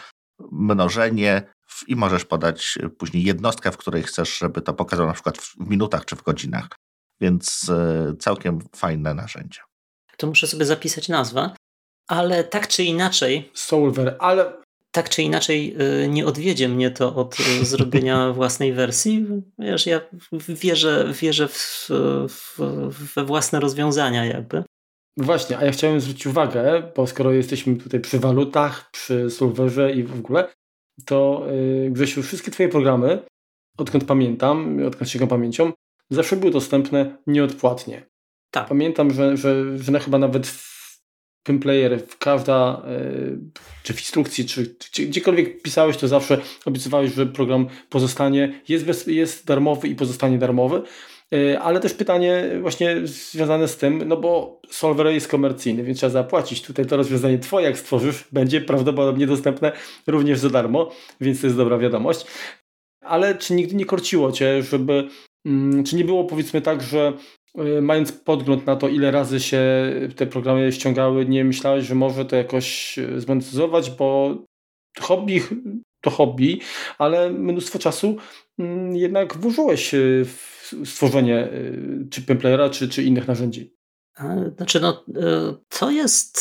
mnożenie i możesz podać później jednostkę, w której chcesz, żeby to pokazało na przykład w minutach czy w godzinach. Więc y, całkiem fajne narzędzie. To muszę sobie zapisać nazwę, ale tak czy inaczej. Solver, ale tak czy inaczej y, nie odwiedzie mnie to od y, zrobienia własnej wersji. Wiesz, ja wierzę, wierzę w, w, we własne rozwiązania jakby. Właśnie, a ja chciałem zwrócić uwagę, bo skoro jesteśmy tutaj przy walutach, przy solwerze i w ogóle, to yy, Grzesiu, wszystkie twoje programy, odkąd pamiętam, odkąd sięgam pamięcią, zawsze były dostępne nieodpłatnie. Tak. Pamiętam, że, że, że chyba nawet Player, każda, e, czy w instrukcji, czy, czy gdziekolwiek pisałeś, to zawsze obiecywałeś, że program pozostanie, jest, bez, jest darmowy i pozostanie darmowy. E, ale też pytanie właśnie związane z tym, no bo Solver jest komercyjny, więc trzeba zapłacić. Tutaj to rozwiązanie Twoje, jak stworzysz, będzie prawdopodobnie dostępne również za darmo, więc to jest dobra wiadomość. Ale czy nigdy nie korciło Cię, żeby, mm, czy nie było powiedzmy tak, że mając podgląd na to, ile razy się te programy ściągały, nie myślałeś, że może to jakoś y, zmonetyzować, bo hobby to hobby, ale mnóstwo czasu mm, jednak włożyłeś y, w stworzenie czy Pimplayera, czy, czy innych narzędzi. Znaczy, no, to jest,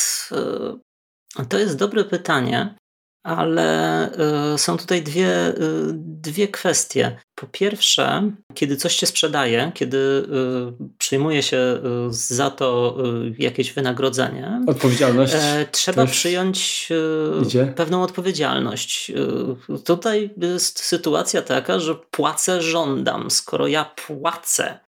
to jest dobre pytanie ale y, są tutaj dwie, y, dwie kwestie. Po pierwsze, kiedy coś się sprzedaje, kiedy y, przyjmuje się za to jakieś wynagrodzenie, odpowiedzialność. Trzeba przyjąć idzie. pewną odpowiedzialność. Tutaj jest sytuacja taka, że płacę, żądam. Skoro ja płacę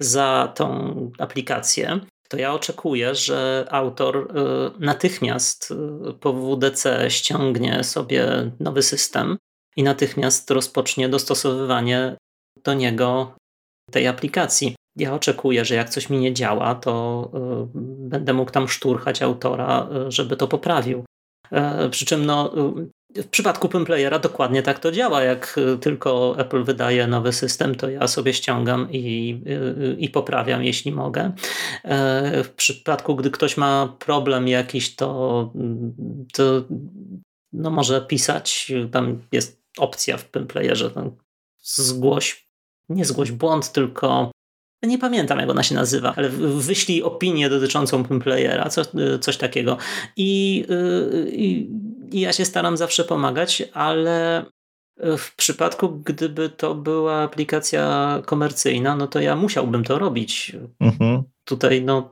za tą aplikację, to ja oczekuję, że autor y, natychmiast y, po WDC ściągnie sobie nowy system i natychmiast rozpocznie dostosowywanie do niego tej aplikacji. Ja oczekuję, że jak coś mi nie działa, to y, będę mógł tam szturchać autora, żeby to poprawił. E, przy czym no, w przypadku Pimplayera dokładnie tak to działa. Jak y, tylko Apple wydaje nowy system, to ja sobie ściągam i, y, i poprawiam, jeśli mogę. E, w przypadku, gdy ktoś ma problem jakiś, to, to no może pisać, tam jest opcja w Pimplayerze, zgłoś, nie zgłoś błąd, tylko nie pamiętam jak ona się nazywa, ale wyślij opinię dotyczącą Pimplayera, co, coś takiego. I, i i ja się staram zawsze pomagać, ale w przypadku, gdyby to była aplikacja komercyjna, no to ja musiałbym to robić. Mhm. Tutaj no,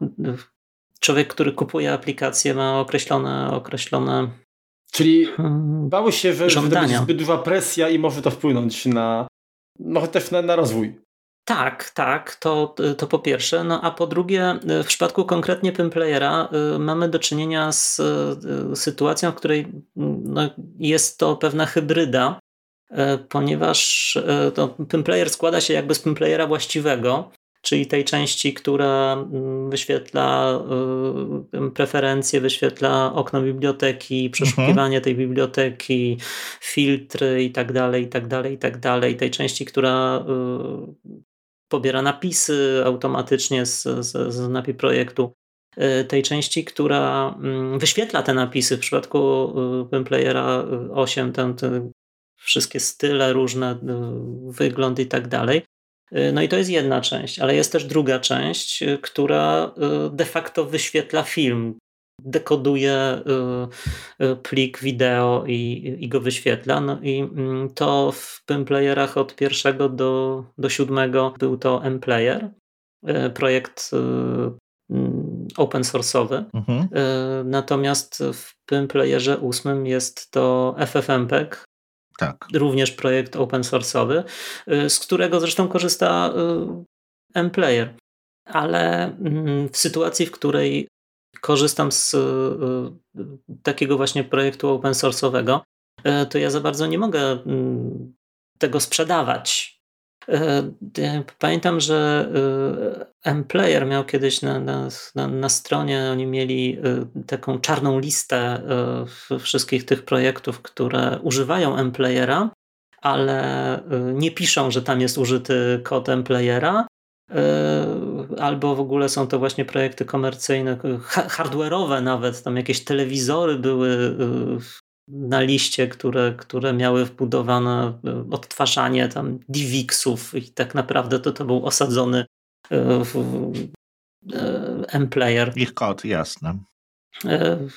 człowiek, który kupuje aplikację ma określone, określone Czyli hmm, bały się, że, że będzie zbyt duża presja i może to wpłynąć na, no też na, na rozwój. Tak, tak, to, to po pierwsze. No a po drugie, w przypadku konkretnie Pimplayera y, mamy do czynienia z y, sytuacją, w której no, jest to pewna hybryda, y, ponieważ to Pimplayer składa się jakby z Pimplayera właściwego, czyli tej części, która mm, wyświetla preferencje, wyświetla okno biblioteki, przeszukiwanie mhm. tej biblioteki, filtry i tak dalej, i tak dalej, i tak dalej. Tej części, która pobiera napisy automatycznie z, z, z NAPI projektu. E, tej części, która mm, wyświetla te napisy w przypadku Playera 8, ten, te wszystkie style, różne wygląd i tak dalej. No i to jest jedna część, ale jest też druga część, która de facto wyświetla film, dekoduje y, y, plik wideo i, i go wyświetla. No i mm, to w Playerach od pierwszego do, do siódmego był to M-Player, y, projekt mm, open source'owy. Mhm. Natomiast w Playerze ósmym jest to FFmpeg, tak. również projekt open source'owy, z którego zresztą korzysta M-Player. Ale mm, w sytuacji, w której korzystam z y, takiego właśnie projektu open source'owego, y, to ja za bardzo nie mogę mm, tego sprzedawać. Pamiętam, że M-Player miał kiedyś na, na, na, na, stronie, oni mieli taką czarną listę wszystkich tych projektów, które używają M-Playera, ale nie piszą, że tam jest użyty kod M-Playera, E, albo w ogóle są to właśnie projekty komercyjne, hardware'owe nawet, tam jakieś telewizory były e, na liście, które, które miały wbudowane e, odtwarzanie tam DivXów i tak naprawdę to, to był osadzony M-Player. Ich kod, jasne.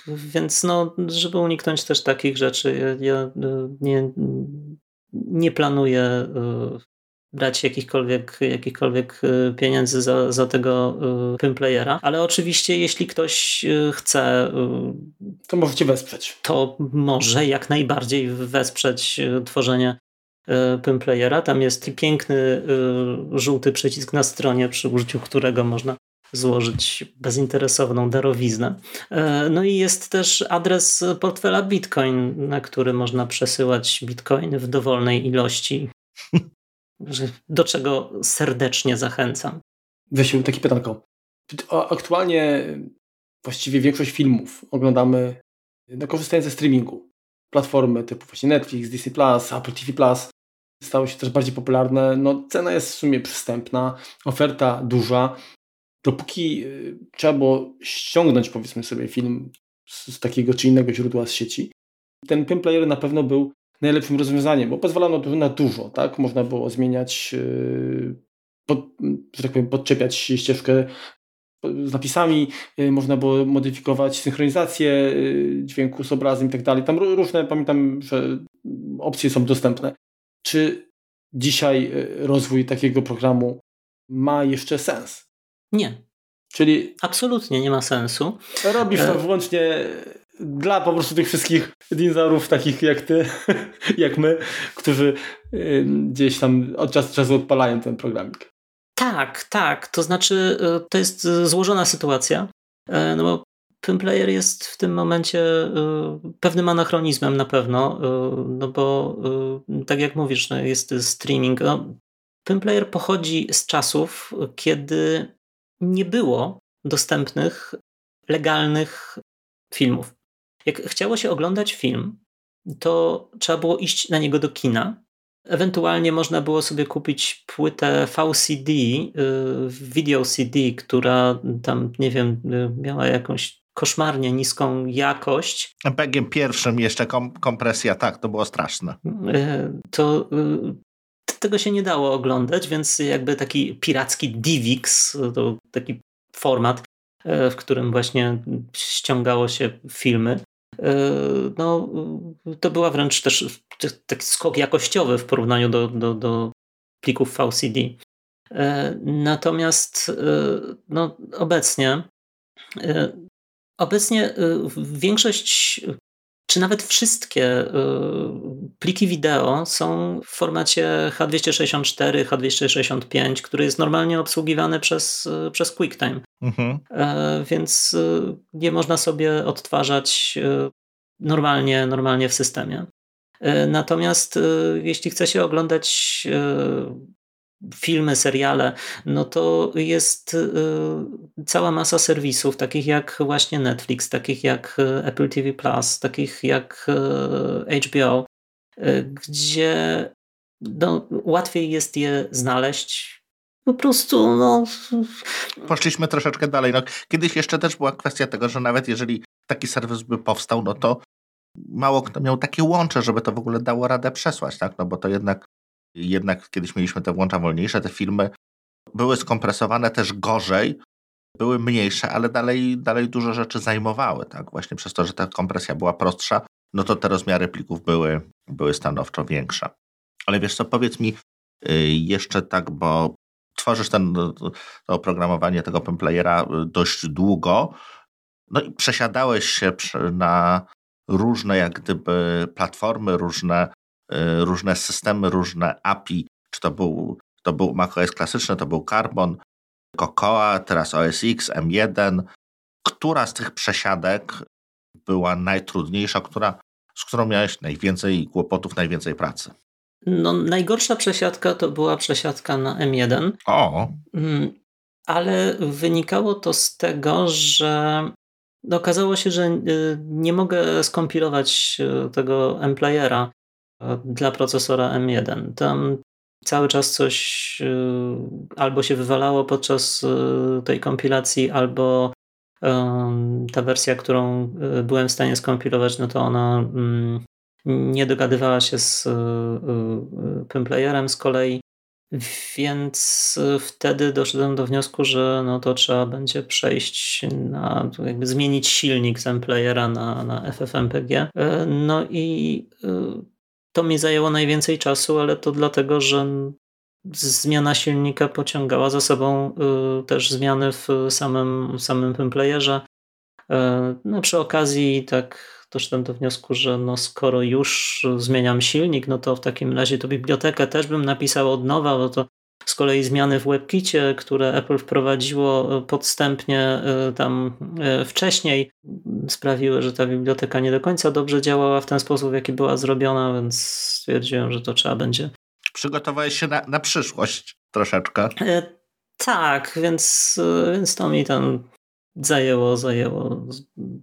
Więc no, żeby uniknąć też takich rzeczy, ja, ja nie, nie planuję brać jakichkolwiek, jakichkolwiek y, pieniędzy za, za tego Pimplayera, y, ale oczywiście jeśli ktoś y, chce... To możecie wesprzeć. To może jak najbardziej wesprzeć tworzenie Pimplayera. Tam jest piękny żółty przycisk na stronie, przy użyciu którego można złożyć bezinteresowną darowiznę. No i jest też adres portfela Bitcoin, na który można przesyłać bitcoiny w dowolnej ilości. do czego serdecznie zachęcam. Wysił takie pytanko. Aktualnie właściwie większość filmów oglądamy no, korzystając ze streamingu. Platformy typu właśnie Netflix, Disney+, Apple TV+, stały się też bardziej popularne. No, cena jest w sumie przystępna, oferta duża. Dopóki y, trzeba było ściągnąć powiedzmy sobie film z, z takiego czy innego źródła z sieci, ten Pim Player na pewno był najlepszym rozwiązaniem, bo pozwalano na dużo, tak? Można było zmieniać, yy, pod, że tak powiem, podczepiać ścieżkę z napisami, yy, można było modyfikować synchronizację yy, dźwięku z obrazem i tak dalej. Tam różne, pamiętam, że opcje są dostępne. Czy dzisiaj rozwój takiego programu ma jeszcze sens? Nie. Czyli absolutnie nie ma sensu. Robisz to e, wyłącznie dla po prostu tych wszystkich dinozaurów takich jak ty, jak my, którzy gdzieś tam od czasu do czasu odpalają ten programik. Tak, tak. To znaczy, y, to jest y, złożona sytuacja, no bo Pimplayer jest w tym momencie y, pewnym anachronizmem na pewno, no bo tak jak mówisz, no jest streaming. No, Pimplayer pochodzi z czasów, kiedy nie było dostępnych legalnych filmów. Jak chciało się oglądać film, to trzeba było iść na niego do kina. Ewentualnie można było sobie kupić płytę VCD, y, video CD, która tam, nie wiem, y, miała jakąś koszmarnie niską jakość. Pegiem pierwszym jeszcze kom kompresja, tak, to było straszne. Y, to tego się nie dało oglądać, więc jakby taki piracki DivX, to taki format, w którym właśnie ściągało się filmy. No, to była wręcz też taki skok jakościowy w porównaniu do, do, do plików VCD. Natomiast no, obecnie obecnie większość czy nawet wszystkie pliki wideo są w formacie H264, H265, który jest normalnie obsługiwany przez, przez QuickTime. Mhm. Więc nie można sobie odtwarzać normalnie, normalnie w systemie. Natomiast jeśli chce się oglądać filmy, seriale, no to jest y, cała masa serwisów, takich jak właśnie Netflix, takich jak y, Apple TV takich jak y, HBO, gdzie no, łatwiej jest je znaleźć. Po prostu, no. Poszliśmy troszeczkę dalej. No, kiedyś jeszcze też była kwestia tego, że nawet jeżeli taki serwis by powstał, no to mało kto miał takie łącze, żeby to w ogóle dało radę przesłać, tak? No bo to jednak jednak kiedyś mieliśmy te włącza wolniejsze, te filmy były skompresowane też gorzej, były mniejsze, ale dalej, dalej dużo rzeczy zajmowały, tak? Właśnie przez to, że ta kompresja była prostsza, no to te rozmiary plików były, były stanowczo większe. Ale wiesz co, powiedz mi y, jeszcze tak, bo tworzysz ten, to oprogramowanie tego playera y, dość długo, no i przesiadałeś się na różne jak gdyby platformy, różne różne systemy, różne API, czy to był, to był macOS klasyczny, to był Carbon, Cocoa, teraz OS X, M1. Która z tych przesiadek była najtrudniejsza, która, z którą miałeś najwięcej kłopotów, najwięcej pracy? No, najgorsza przesiadka to była przesiadka na M1. O. Mm, ale wynikało to z tego, że no, okazało się, że y, nie mogę skompilować y, tego M-playera dla procesora M1. Tam cały czas coś y, albo się wywalało podczas y, tej kompilacji, albo ta wersja, którą y, byłem w stanie skompilować, no to ona mm, nie dogadywała się z Pimplayerem z kolei, więc wtedy doszedłem do wniosku, że no to trzeba będzie przejść na, jakby zmienić silnik z Mplayera na, na FFmpG. No i to mi zajęło najwięcej czasu, ale to dlatego, że zmiana silnika pociągała za sobą y, też zmiany w samym, samym playerze. E, no, przy okazji tak doszedłem do wniosku, że no skoro już zmieniam silnik, no to w takim razie to bibliotekę też bym napisał od nowa, bo to z kolei zmiany w WebKicie, które Apple wprowadziło podstępnie y, tam y, wcześniej, sprawiły, że ta biblioteka nie do końca dobrze działała w ten sposób, w jaki była zrobiona, więc stwierdziłem, że to trzeba będzie. Przygotowałeś się na, na przyszłość troszeczkę. E, tak, więc, e, więc to mi tam zajęło, zajęło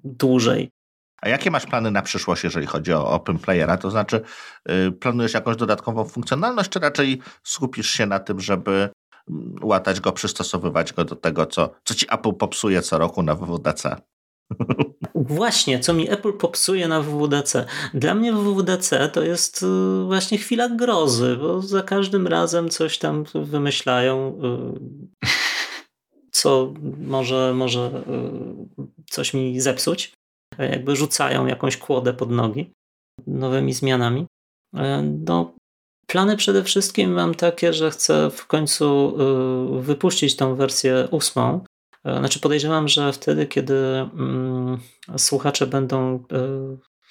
dłużej. A jakie masz plany na przyszłość, jeżeli chodzi o Open Playera? To znaczy, yy, planujesz jakąś dodatkową funkcjonalność, czy raczej skupisz się na tym, żeby mm, łatać go, przystosowywać go do tego, co, co ci Apple popsuje co roku na WWDC? Właśnie, co mi Apple popsuje na WWDC. Dla mnie WWDC to jest y, właśnie chwila grozy, bo za każdym razem coś tam wymyślają, y, co może, może y, coś mi zepsuć. Jakby rzucają jakąś kłodę pod nogi nowymi zmianami. E, no, plany przede wszystkim mam takie, że chcę w końcu wypuścić tą wersję ósmą, E, znaczy podejrzewam, że wtedy, kiedy mm, słuchacze będą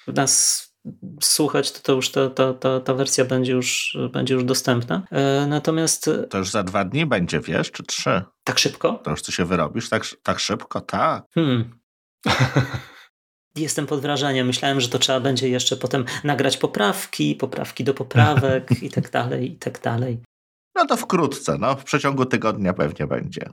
e, nas słuchać, to, to już ta, ta, ta, ta wersja będzie już, będzie już dostępna. E, natomiast... To już za dwa dni będzie, wiesz, czy trzy? Tak szybko? To już ty się wyrobisz tak, tak szybko? Tak. Hmm. Jestem pod wrażeniem. Myślałem, że to trzeba będzie jeszcze potem nagrać poprawki, poprawki do poprawek i tak dalej, i tak dalej. No to wkrótce, no, w przeciągu tygodnia pewnie będzie.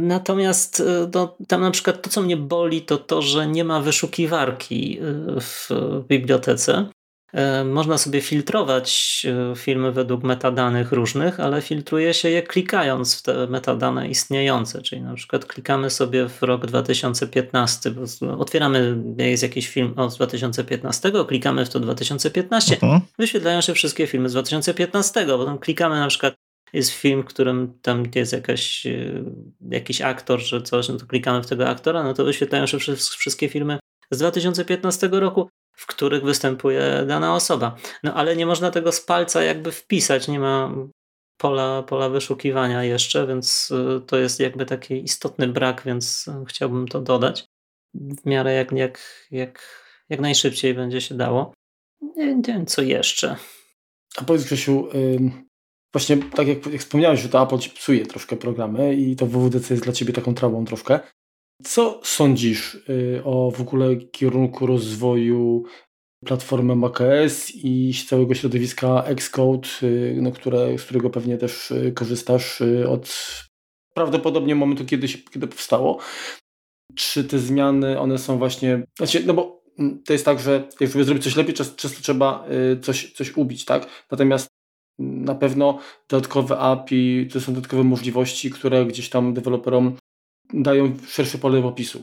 Natomiast e, no, tam na przykład to, co mnie boli, to to, że nie ma wyszukiwarki e, w bibliotece. E, można sobie filtrować filmy według metadanych różnych, ale filtruje się je klikając w te metadane istniejące. Czyli na przykład klikamy sobie w rok 2015, otwieramy, jest jakiś film od 2015, klikamy w to 2015, uh -huh. wyświetlają się wszystkie filmy z 2015, potem klikamy na przykład jest film, w którym tam jest jakaś, e, jakiś aktor, że coś, no to klikamy w tego aktora, no to wyświetlają się wszystkie filmy z 2015 roku, w których występuje dana osoba. No ale nie można tego z palca jakby wpisać, nie ma pola, pola wyszukiwania jeszcze, więc y, to jest jakby taki istotny brak, więc y, chciałbym to dodać w miarę jak, jak, jak, jak najszybciej będzie się dało. Nie, wiem, co jeszcze. A powiedz Grzesiu, właśnie tak jak, jak wspomniałeś, że to Apple ci psuje troszkę programy i to WWDC jest dla ciebie taką trawą troszkę. Co sądzisz y, o w ogóle kierunku rozwoju platformy macOS i całego środowiska Xcode, y, no, które, z którego pewnie też y, korzystasz od prawdopodobnie momentu, kiedy, się, kiedy powstało. Czy te zmiany, one są właśnie, znaczy, no bo mm, to jest tak, że jak żeby zrobić coś lepiej, często, trzeba coś, coś ubić, tak? Natomiast na pewno dodatkowe API, to są dodatkowe możliwości, które gdzieś tam deweloperom dają szersze pole opisu.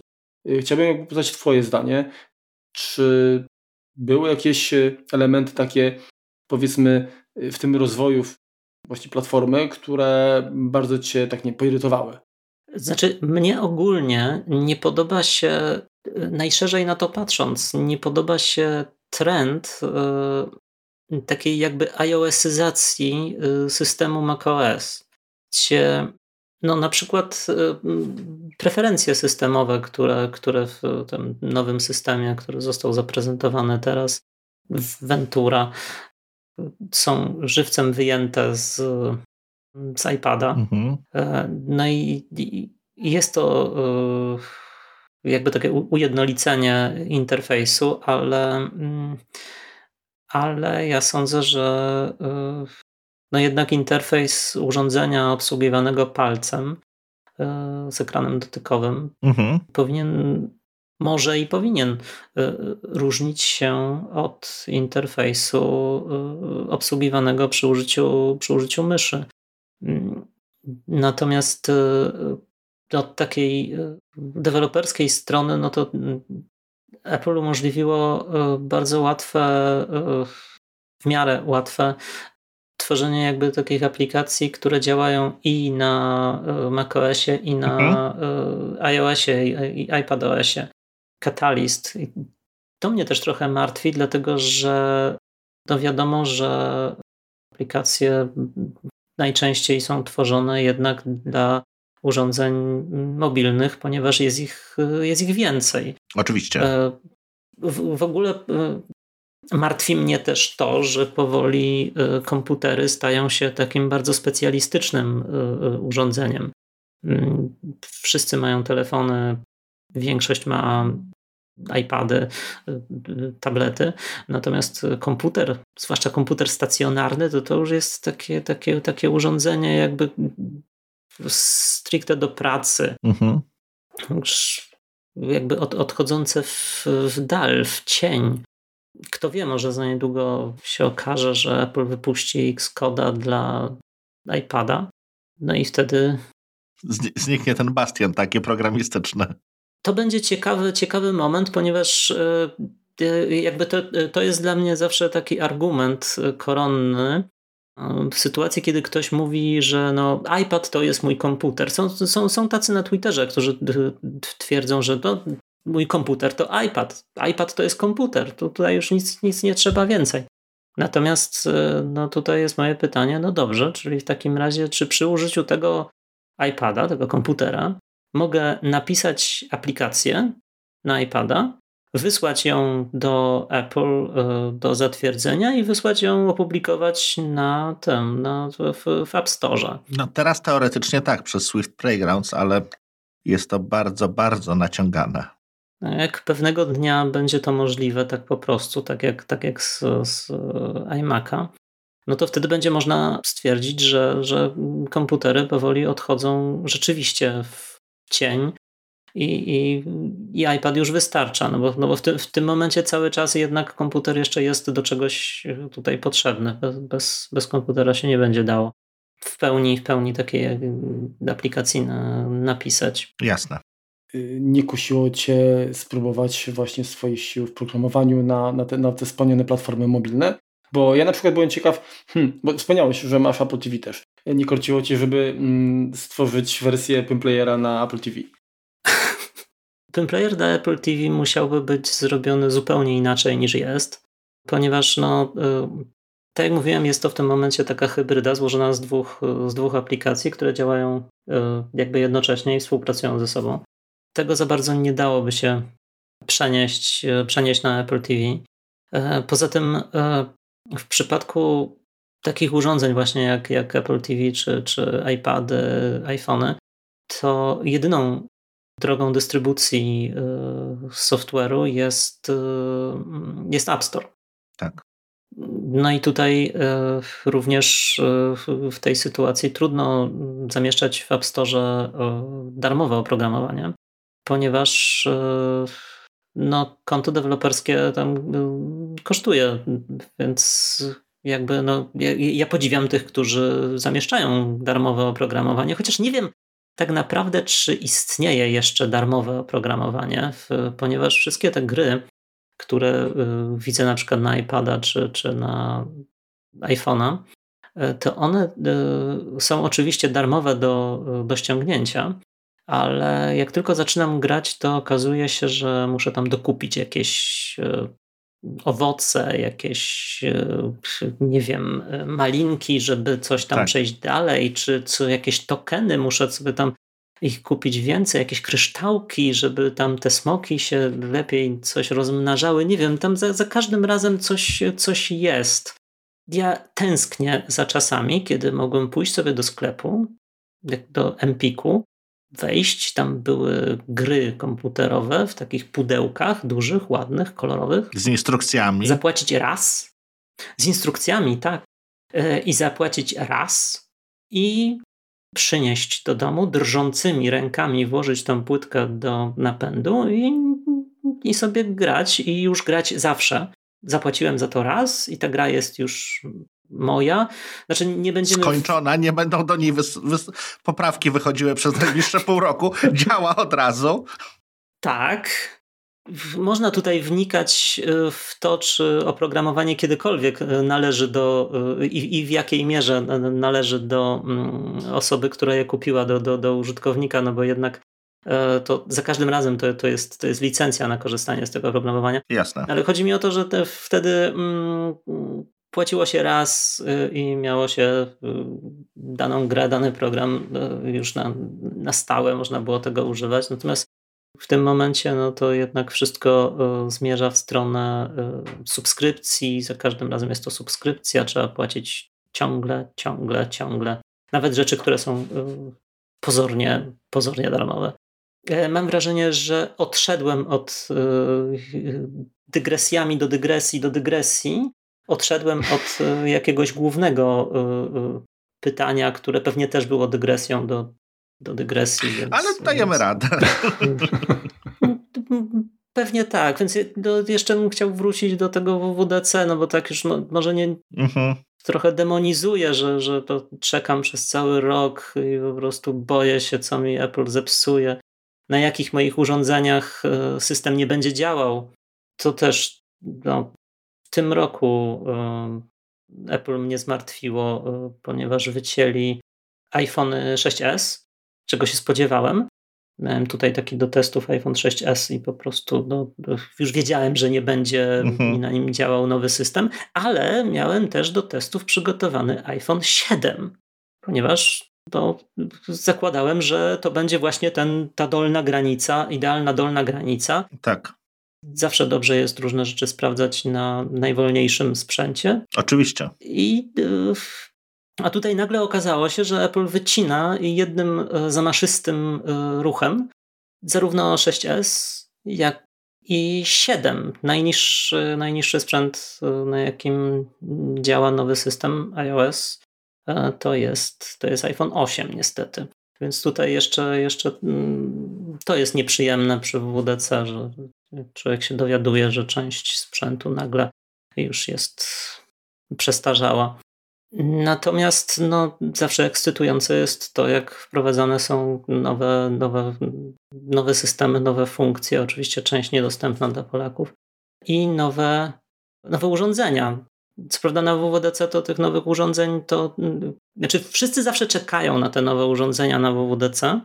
Y, chciałbym poznać Twoje zdanie. Czy były jakieś y, elementy takie, powiedzmy, y, w tym rozwoju właśnie platformy, które bardzo Cię tak nie poirytowały? Znaczy, mnie ogólnie nie podoba się, najszerzej na to patrząc, nie podoba się trend takiej jakby iOSyzacji systemu macOS, gdzie no na przykład y, preferencje systemowe, które, które w tym nowym systemie, który został zaprezentowany teraz w Ventura, są żywcem wyjęte z, z iPada. Mhm. E, no i, i jest to y, jakby takie ujednolicenie interfejsu, ale mm, ale ja sądzę, że y, no jednak interfejs urządzenia obsługiwanego palcem y, z ekranem dotykowym mhm. powinien, może i powinien y, różnić się od interfejsu obsługiwanego przy użyciu, przy użyciu myszy. Natomiast od takiej deweloperskiej strony, no to Apple umożliwiło e, bardzo łatwe, e, w miarę łatwe tworzenie jakby takich aplikacji, które działają i na e, macOSie, i na mhm. iOSie, i iPadOSie. Catalyst. To mnie też trochę martwi, dlatego że no wiadomo, że aplikacje najczęściej są tworzone jednak dla urządzeń mobilnych, ponieważ jest ich, jest ich więcej. Oczywiście. E, w, w ogóle e, martwi mnie też to, że powoli e, komputery stają się takim bardzo specjalistycznym urządzeniem. Mm, wszyscy mają telefony, większość ma iPady, tablety, natomiast komputer, zwłaszcza komputer stacjonarny, to to już jest takie, takie, takie urządzenie jakby stricte do pracy. Mhm. Jakby od, odchodzące w, w dal, w cień. Kto wie, może za niedługo się okaże, że Apple wypuści Xcoda dla iPada. No i wtedy. Zniknie ten bastion taki programistyczny. To będzie ciekawy, ciekawy moment, ponieważ e, e, jakby to, to jest dla mnie zawsze taki argument koronny, w sytuacji, kiedy ktoś mówi, że no, iPad to jest mój komputer. Są, są, są tacy na Twitterze, którzy twierdzą, że no, mój komputer to iPad. iPad to jest komputer. Tu, tutaj już nic, nic nie trzeba więcej. Natomiast e, no, tutaj jest moje pytanie, no dobrze, czyli w takim razie, czy przy użyciu tego iPada, tego komputera, mogę napisać aplikację na iPada, wysłać ją do Apple e, do zatwierdzenia i wysłać ją opublikować na tym, na, w, w App Store. No teraz teoretycznie tak, przez Swift Playgrounds, ale jest to bardzo, bardzo naciągane. Jak pewnego dnia będzie to możliwe, tak po prostu, tak jak, tak jak z, z iMac'a, no to wtedy będzie można stwierdzić, że, że komputery powoli odchodzą rzeczywiście w cień i, i, i iPad już wystarcza, no bo, no bo w, ty, w, tym momencie cały czas jednak komputer jeszcze jest do czegoś tutaj potrzebny. Bez, bez, bez komputera się nie będzie dało w pełni, w pełni takiej aplikacji na, napisać. Jasne. Nie kusiło Cię spróbować właśnie swoich sił w programowaniu na, na, te, na te wspomniane platformy mobilne? Bo ja na przykład byłem ciekaw, hmm, bo wspomniałeś, że masz Apple TV też. Nie korciło Cię, żeby mm, stworzyć wersję Pimplayera na Apple TV? ten player dla Apple TV musiałby być zrobiony zupełnie inaczej niż jest, ponieważ no, y, tak jak mówiłem, jest to w tym momencie taka hybryda złożona z dwóch, z dwóch aplikacji, które działają y, jakby jednocześnie i współpracują ze sobą. Tego za bardzo nie dałoby się przenieść, y, przenieść na Apple TV. Poza tym w przypadku takich urządzeń właśnie jak, jak Apple TV czy, czy iPady, iPhony, to jedyną drogą dystrybucji software'u jest, jest App Store. Tak. No i tutaj również w tej sytuacji trudno zamieszczać w App Store darmowe oprogramowanie, ponieważ no, konto deweloperskie tam kosztuje, więc jakby no, ja, ja podziwiam tych, którzy zamieszczają darmowe oprogramowanie, chociaż nie wiem, tak naprawdę, czy istnieje jeszcze darmowe oprogramowanie, ponieważ wszystkie te gry, które y, widzę na przykład na iPada czy, czy na iPhone'a, to one są oczywiście darmowe do, do ściągnięcia, ale jak tylko zaczynam grać, to okazuje się, że muszę tam dokupić jakieś owoce, jakieś, nie wiem, malinki, żeby coś tam tak. przejść dalej, czy co, jakieś tokeny, muszę sobie tam ich kupić więcej, jakieś kryształki, żeby tam te smoki się lepiej coś rozmnażały. Nie wiem, tam za, za każdym razem coś, coś jest. Ja tęsknię za czasami, kiedy mogłem pójść sobie do sklepu, do Empiku, wejść. Tam były gry komputerowe w takich pudełkach dużych, ładnych, kolorowych. Z instrukcjami. Zapłacić raz. Z instrukcjami, tak. E, I zapłacić raz i przynieść do domu, drżącymi rękami włożyć tą płytkę do napędu i, i sobie grać i już grać zawsze. Zapłaciłem za to raz i ta gra jest już moja. Znaczy nie będziemy... Skończona, nie będą do niej wys, wys, poprawki wychodziły przez najbliższe pół roku. Działa od razu. Tak. Można tutaj wnikać e, w to, czy oprogramowanie kiedykolwiek e, należy do e, i, i, w jakiej mierze należy do mm, osoby, która je kupiła, do, do, do użytkownika, no bo jednak to za każdym razem to, to, jest, to jest licencja na korzystanie z tego oprogramowania. Jasne. Ale chodzi mi o to, że te, wtedy mm, płaciło się raz y, i miało się y, daną grę, dany program y, już na, na stałe, można było tego używać. Natomiast w tym momencie no to jednak wszystko zmierza w stronę subskrypcji. Za każdym razem jest to subskrypcja, trzeba płacić ciągle, ciągle, ciągle. Nawet rzeczy, które są pozornie, pozornie darmowe. E, mam wrażenie, że odszedłem od dygresjami do dygresji do dygresji odszedłem od e, jakiegoś głównego e, e, pytania, które pewnie też było dygresją do, do dygresji. Więc, Ale dajemy więc... radę. Pewnie tak, więc do, jeszcze bym chciał wrócić do tego WWDC, no bo tak już może nie mhm. trochę demonizuję, że, że to czekam przez cały rok i po prostu boję się, co mi Apple zepsuje, na jakich moich urządzeniach system nie będzie działał. To też no, tym roku Apple mnie zmartwiło, e, ponieważ wycięli iPhone 6s, czego się spodziewałem. Miałem tutaj taki do testów iPhone 6s i po prostu no, już wiedziałem, że nie będzie mhm. na nim działał nowy system, ale miałem też do testów przygotowany iPhone 7, ponieważ no, zakładałem, że to będzie właśnie ten, ta dolna granica, idealna dolna granica. Tak. Zawsze dobrze jest różne rzeczy sprawdzać na najwolniejszym sprzęcie. Oczywiście. I a tutaj nagle okazało się, że Apple wycina jednym e, zamaszystym e, ruchem zarówno 6S, jak i 7. Najniższy, najniższy sprzęt, e, na jakim działa nowy system iOS, to jest, to jest iPhone 8 niestety. Więc tutaj jeszcze, jeszcze mm, to jest nieprzyjemne przy WDC, że człowiek się dowiaduje, że część sprzętu nagle już jest przestarzała. Natomiast no, zawsze ekscytujące jest to, jak wprowadzane są nowe, nowe, nowe systemy, nowe funkcje, oczywiście część niedostępna dla Polaków i nowe, nowe urządzenia. Co prawda na WWDC to tych nowych urządzeń to, znaczy wszyscy zawsze czekają na te nowe urządzenia na WWDC,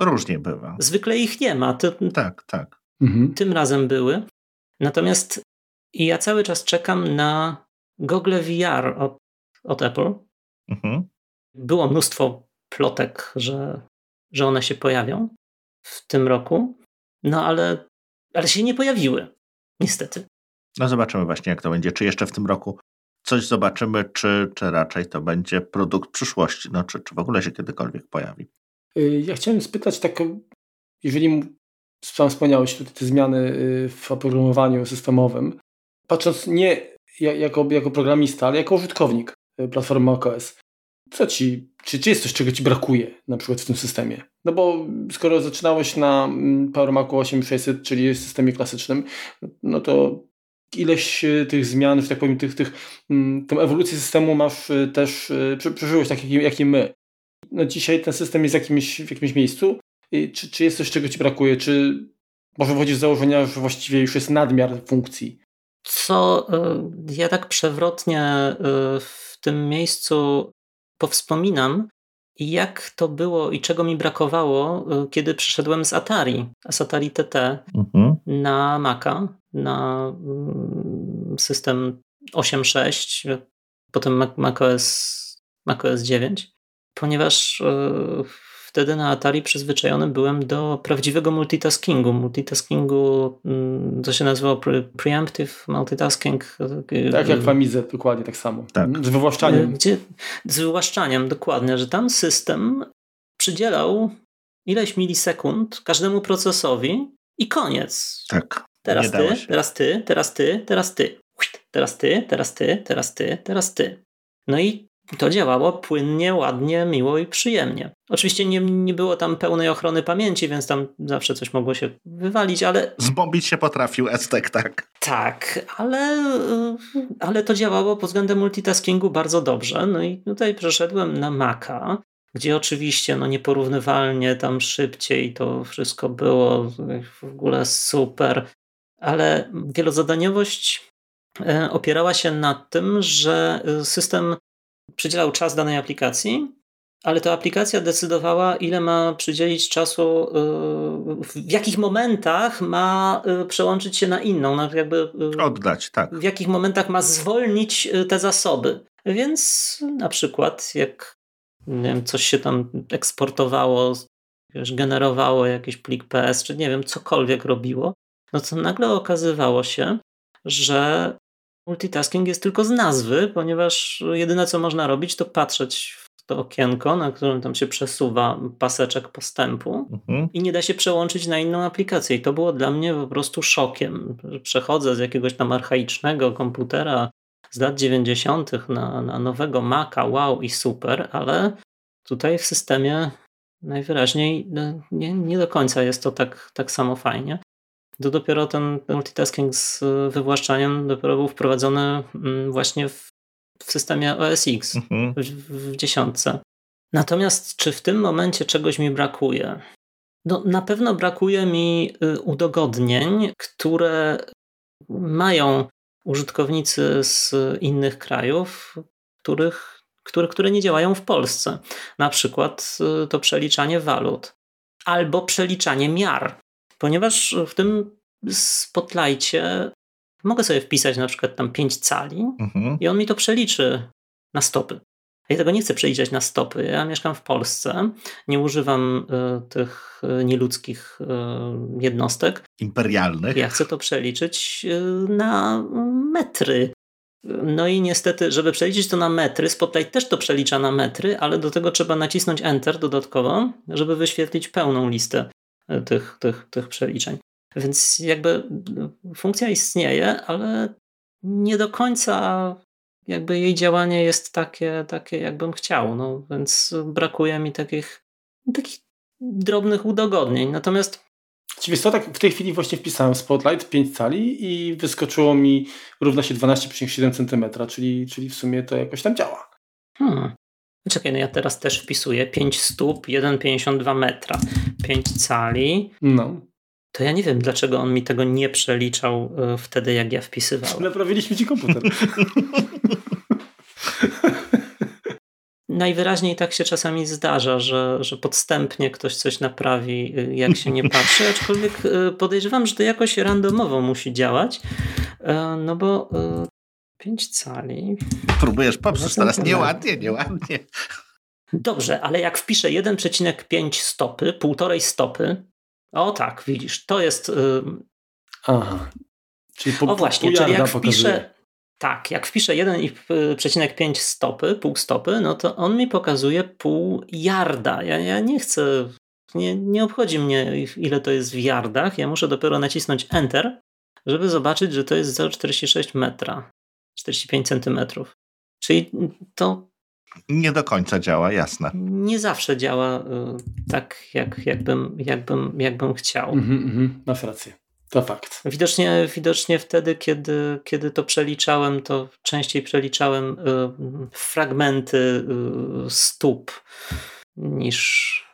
Różnie bywa. Zwykle ich nie ma. To, tak, tak. Mhm. Tym razem były. Natomiast ja cały czas czekam na Google VR od, od Apple. Mhm. Było mnóstwo plotek, że, że one się pojawią w tym roku, no ale, ale się nie pojawiły, niestety. No zobaczymy właśnie, jak to będzie. Czy jeszcze w tym roku coś zobaczymy, czy, czy raczej to będzie produkt przyszłości, no, czy, czy w ogóle się kiedykolwiek pojawi. Y, ja chciałem spytać tak, jeżeli sam wspomniałeś tutaj te zmiany y, w oprogramowaniu systemowym, patrząc nie jako, jako programista, ale jako użytkownik y, platformy macOS, co ci, czy, czy jest coś, czego ci brakuje na przykład w tym systemie? No bo skoro zaczynałeś na mm, Power Macu 8600, czyli systemie klasycznym, no to ileś e, tych zmian, że tak powiem, tych, tych, mm, tą ewolucję systemu masz też, przeżyłeś tak jak, jak i my. No dzisiaj ten system jest jakimś, w jakimś miejscu. Czy, czy jest coś, czego ci brakuje? Czy może wchodzisz z założenia, że właściwie już jest nadmiar funkcji? Co ja tak przewrotnie w tym miejscu powspominam, jak to było i czego mi brakowało, kiedy przyszedłem z Atari, z Atari TT mhm. na Maca na mm, system 8.6, potem macOS, macOS 9, ponieważ wtedy na Atari przyzwyczajony byłem do prawdziwego multitaskingu. Multitaskingu, mm, to się nazywało pre preemptive multitasking. Tak jak w Amidze, dokładnie tak samo. Tak. Z wywłaszczaniem. Gdzie, z wywłaszczaniem, dokładnie, że tam system przydzielał ileś milisekund każdemu procesowi i koniec. Tak. Teraz ty, teraz ty, teraz ty, teraz ty. Teraz ty, teraz ty, teraz ty, teraz ty. No i to działało płynnie, ładnie, miło i przyjemnie. Oczywiście nie, nie było tam pełnej ochrony pamięci, więc tam zawsze coś mogło się wywalić, ale. Zbombić się potrafił Estek, tak. Tak, ale, ale to działało pod względem multitaskingu bardzo dobrze. No i tutaj przeszedłem na Maca gdzie oczywiście no nieporównywalnie tam szybciej to wszystko było w ogóle super ale wielozadaniowość e, opierała się na tym, że system przydzielał czas danej aplikacji, ale to aplikacja decydowała, ile ma przydzielić czasu, e, w jakich momentach ma przełączyć się na inną, na jakby oddać, tak. W jakich momentach ma zwolnić te zasoby. Więc na przykład, jak nie wiem, coś się tam eksportowało, wiesz, generowało jakiś plik PS, czy nie wiem, cokolwiek robiło, no to nagle okazywało się, że multitasking jest tylko z nazwy, ponieważ jedyne co można robić to patrzeć w to okienko, na którym tam się przesuwa paseczek postępu mhm. i nie da się przełączyć na inną aplikację. I to było dla mnie po prostu szokiem. Przechodzę z jakiegoś tam archaicznego komputera z lat 90. na, na nowego Maca, wow i super, ale tutaj w systemie najwyraźniej no, nie, nie do końca jest to tak, tak samo fajnie to dopiero ten multitasking z wywłaszczaniem dopiero był wprowadzony mm, właśnie w, w systemie OS X mhm. w, w dziesiątce. Natomiast czy w tym momencie czegoś mi brakuje? No, na pewno brakuje mi y, udogodnień, które mają użytkownicy z innych krajów, których, które, które nie działają w Polsce. Na przykład y, to przeliczanie walut albo przeliczanie miar ponieważ w tym spotlightie mogę sobie wpisać na przykład tam 5 cali mhm. i on mi to przeliczy na stopy. Ja tego nie chcę przeliczać na stopy. Ja mieszkam w Polsce, nie używam y, tych y, nieludzkich y, jednostek. Imperialnych. Ja chcę to przeliczyć na metry. No i niestety, żeby przeliczyć to na metry, Spotlight też to przelicza na metry, ale do tego trzeba nacisnąć Enter dodatkowo, żeby wyświetlić pełną listę tych, tych, tych przeliczeń. Więc jakby funkcja istnieje, ale nie do końca jakby jej działanie jest takie, takie jakbym chciał. No, więc brakuje mi takich, takich drobnych udogodnień. Natomiast Wiesz co, tak w tej chwili właśnie wpisałem Spotlight 5 cali i wyskoczyło mi równa się 12,7 cm, czyli, czyli w sumie to jakoś tam działa. Hmm. Czekaj, no ja teraz też wpisuję 5 stóp, 1,52 metra, 5 cali. No. To ja nie wiem, dlaczego on mi tego nie przeliczał e, wtedy, jak ja wpisywałem. Naprawiliśmy ci komputer. najwyraźniej tak się czasami zdarza, że, że podstępnie ktoś coś naprawi, y, jak się nie patrzy, aczkolwiek y, podejrzewam, że to jakoś randomowo musi działać, e, no bo 5 cali. Próbujesz poprzeć teraz nieładnie, nieładnie. Dobrze, ale jak wpiszę 1,5 stopy, półtorej stopy, o tak, widzisz, to jest. Aha. Czyli po, o właśnie, czyli jak wpiszę. Tak, jak wpiszę 1,5 stopy, pół stopy, no to on mi pokazuje pół yarda. Ja, ja nie chcę, nie, nie obchodzi mnie ile to jest w yardach. Ja muszę dopiero nacisnąć Enter, żeby zobaczyć, że to jest 0,46 metra, 45 centymetrów. Czyli to nie do końca działa, jasne. Nie zawsze działa y, tak, jak, jakbym, jakbym, jakbym chciał. Mhm, mhm, masz rację. To fakt. Widocznie, widocznie wtedy, kiedy, kiedy to przeliczałem, to częściej przeliczałem y, fragmenty y, stóp niż,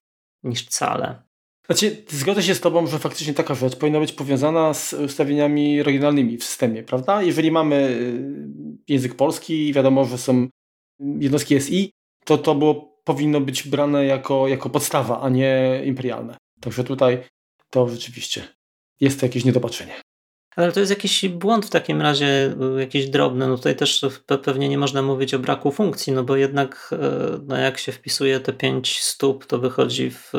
niż cale. Znaczy, zgodzę się z Tobą, że faktycznie taka rzecz powinna być powiązana z ustawieniami regionalnymi w systemie, prawda? Jeżeli mamy język polski, wiadomo, że są jednostki SI, to to było, powinno być brane jako, jako podstawa, a nie imperialne. Także tutaj to rzeczywiście jest to jakieś niedopatrzenie. Ale to jest jakiś błąd w takim razie, y, jakiś drobny. No tutaj też pewnie nie można mówić o braku funkcji, no bo jednak y, no jak się wpisuje te 5 stóp, to wychodzi w y,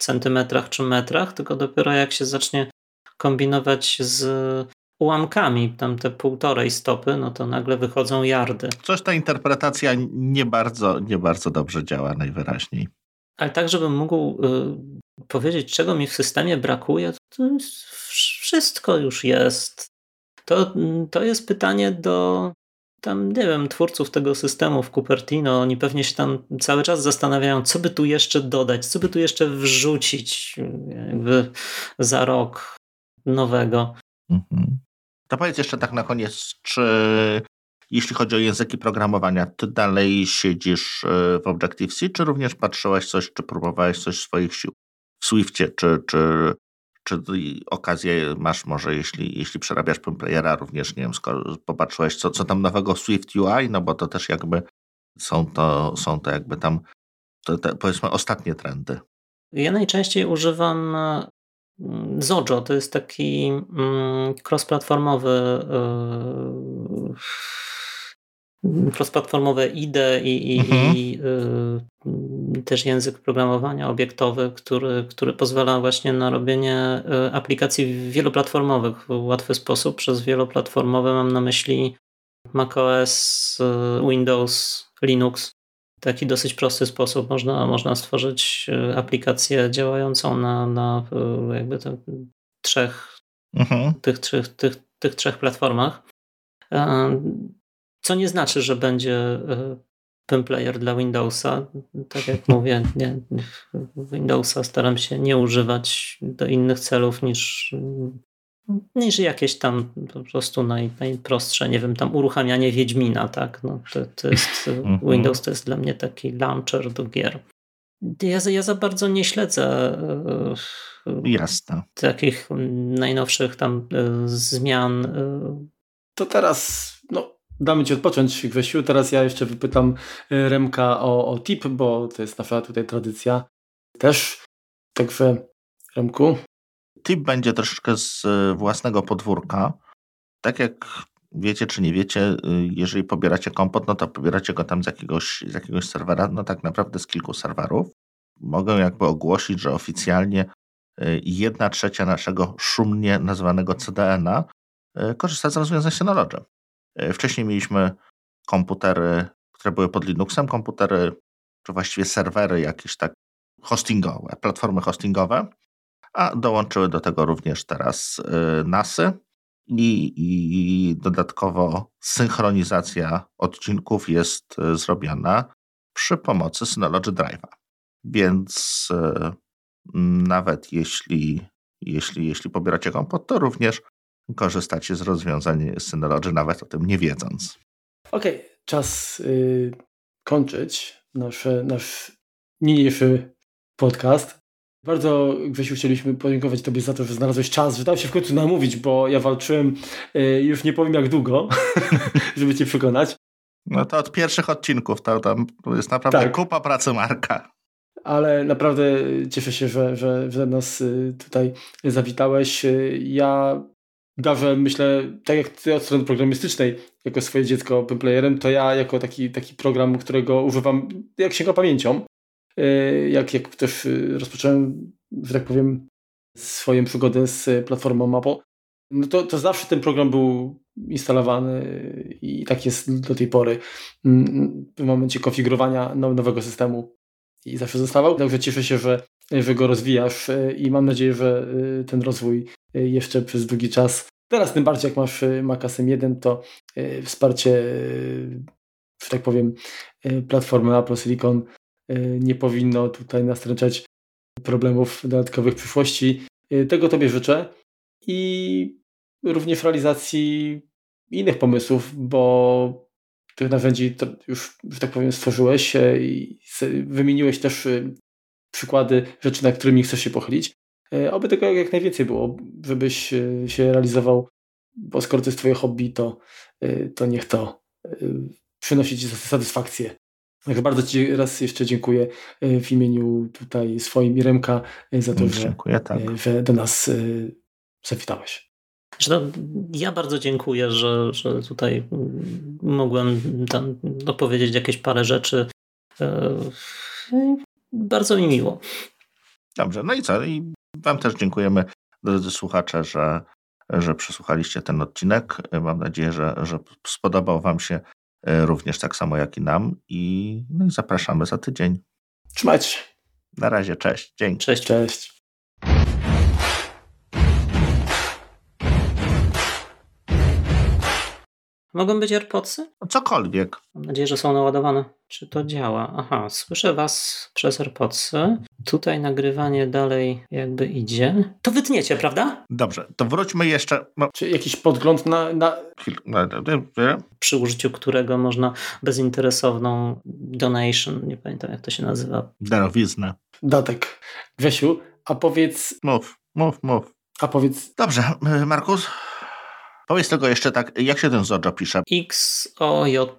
centymetrach czy metrach, tylko dopiero jak się zacznie kombinować z ułamkami, tam te półtorej stopy, no to nagle wychodzą jardy. Coś ta interpretacja nie bardzo, nie bardzo dobrze działa najwyraźniej. Ale tak, żebym mógł y, powiedzieć, czego mi w systemie brakuje, to wszystko już jest. To, to jest pytanie do tam, nie wiem, twórców tego systemu w Cupertino. Oni pewnie się tam cały czas zastanawiają, co by tu jeszcze dodać, co by tu jeszcze wrzucić jakby za rok nowego. Mhm. To powiedz jeszcze tak na koniec, czy jeśli chodzi o języki programowania, ty dalej siedzisz e, w Objective-C, czy również patrzyłeś coś, czy próbowałeś coś swoich sił w Swiftie, czy, czy, czy okazję masz może, jeśli, jeśli przerabiasz playera, również, nie wiem, popatrzyłeś, co, co tam nowego w Swift UI, no bo to też jakby są to, są to jakby tam to, te, powiedzmy ostatnie trendy. Ja najczęściej używam Zojo to jest taki mm, cross-platformowy yy, cross-platformowe IDE i, i, mhm. i yy, też język programowania obiektowy, który, który pozwala właśnie na robienie yy, aplikacji wieloplatformowych w łatwy sposób. Przez wieloplatformowe mam na myśli macOS, Windows, Linux taki dosyć prosty sposób można, można stworzyć e, aplikację działającą na, na jakby trzech, mhm. tych, trzech, tych, tych trzech platformach. E, co nie znaczy, że będzie PIM Player dla Windowsa. Tak jak mówię, nie, Windowsa staram się nie używać do innych celów niż niż jakieś tam po prostu naj, najprostsze, nie wiem, tam uruchamianie Wiedźmina, tak? No, to, to jest, mhm. Windows to jest dla mnie taki launcher do gier. Ja, ja za bardzo nie śledzę e, Jasne. takich najnowszych tam e, zmian. E. To teraz, damy Ci odpocząć, Grzesiu. Teraz ja jeszcze wypytam Remka o, o tip, bo to jest nasza tutaj tradycja też. Także Remku, tip będzie troszeczkę z e, własnego podwórka. Tak jak wiecie czy nie wiecie, e, jeżeli pobieracie kompot, no to pobieracie go tam z jakiegoś, z jakiegoś serwera, no tak naprawdę z kilku serwerów. Mogę jakby ogłosić, że oficjalnie jedna trzecia naszego szumnie nazywanego CDN-a korzysta z rozwiązań Synology. Wcześniej mieliśmy komputery, które były pod Linuxem, komputery, czy właściwie serwery jakieś tak hostingowe, platformy hostingowe, a dołączyły do tego również teraz y, NASy i, i dodatkowo synchronizacja odcinków jest y, zrobiona przy pomocy Synology Drive'a. Więc nawet jeśli, jeśli, jeśli pobieracie kompot, to również korzystacie z rozwiązań Synology, nawet o tym nie wiedząc. Okej, okay, czas yy, kończyć nasz, nasz niniejszy podcast. Bardzo, Grzesiu, chcieliśmy podziękować Tobie za to, że znalazłeś czas, że dał się w końcu namówić, bo ja walczyłem y, już nie powiem jak długo, żeby Cię przekonać. No to od pierwszych odcinków to, tam jest naprawdę tak. kupa pracy Marka. Ale naprawdę cieszę się, że, że, że nas y, tutaj zawitałeś. Y, ja dawę, myślę, tak jak ty od strony programistycznej, jako swoje dziecko playerem, to ja jako taki, taki program, którego używam jak sięga pamięcią, y, jak, jak też rozpocząłem, że tak powiem, swoją przygodę z platformą Apple, no to, to zawsze ten program był instalowany i tak jest do tej pory mm, w momencie konfigurowania nowego systemu i zawsze zostawał. Także cieszę się, że, że go rozwijasz e, i mam nadzieję, że e, ten rozwój e, jeszcze przez długi czas. Teraz tym bardziej jak masz Mac M1, to wsparcie, że tak powiem, platformy Apple Silicon nie powinno tutaj nastręczać problemów dodatkowych w przyszłości. Tego Tobie życzę i również realizacji innych pomysłów, bo tych narzędzi już, że tak powiem, stworzyłeś i wymieniłeś też przykłady rzeczy, nad którymi chcesz się pochylić. E, oby tego jak najwięcej było, żebyś y, się realizował, bo skoro to jest twoje hobby, to, y, to niech to przynosi ci satysfakcję. Także bardzo Ci raz jeszcze dziękuję w imieniu tutaj swoim i Remka za to, że, tak. że do nas zawitałeś. Ja bardzo dziękuję, że, że tutaj mogłem tam dopowiedzieć jakieś parę rzeczy. Bardzo mi miło. Dobrze, no i co? I Wam też dziękujemy, drodzy słuchacze, że, że przesłuchaliście ten odcinek. Mam nadzieję, że, że spodobał Wam się e, również tak samo jak i nam. I, no i zapraszamy za tydzień. Trzymajcie się. Na razie, cześć. Dzięki. Cześć. Cześć. Mogą być AirPodsy? Cokolwiek. Mam nadzieję, że są naładowane. Czy to działa? Aha, słyszę Was przez AirPodsy. Tutaj nagrywanie dalej jakby idzie. To wytniecie, prawda? Dobrze, to wróćmy jeszcze. No. Czy jakiś podgląd na, na... Przy użyciu którego można bezinteresowną donation, nie pamiętam jak to się nazywa. Darowiznę. Datek. Grzesiu, a powiedz... Mów, mów, mów. A powiedz... Dobrze, Markus, Powiedz tego jeszcze tak, jak się ten Zojo pisze? X, O, J,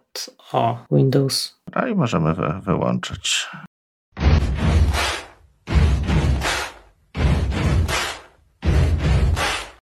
O, Windows. No i możemy wy wyłączyć.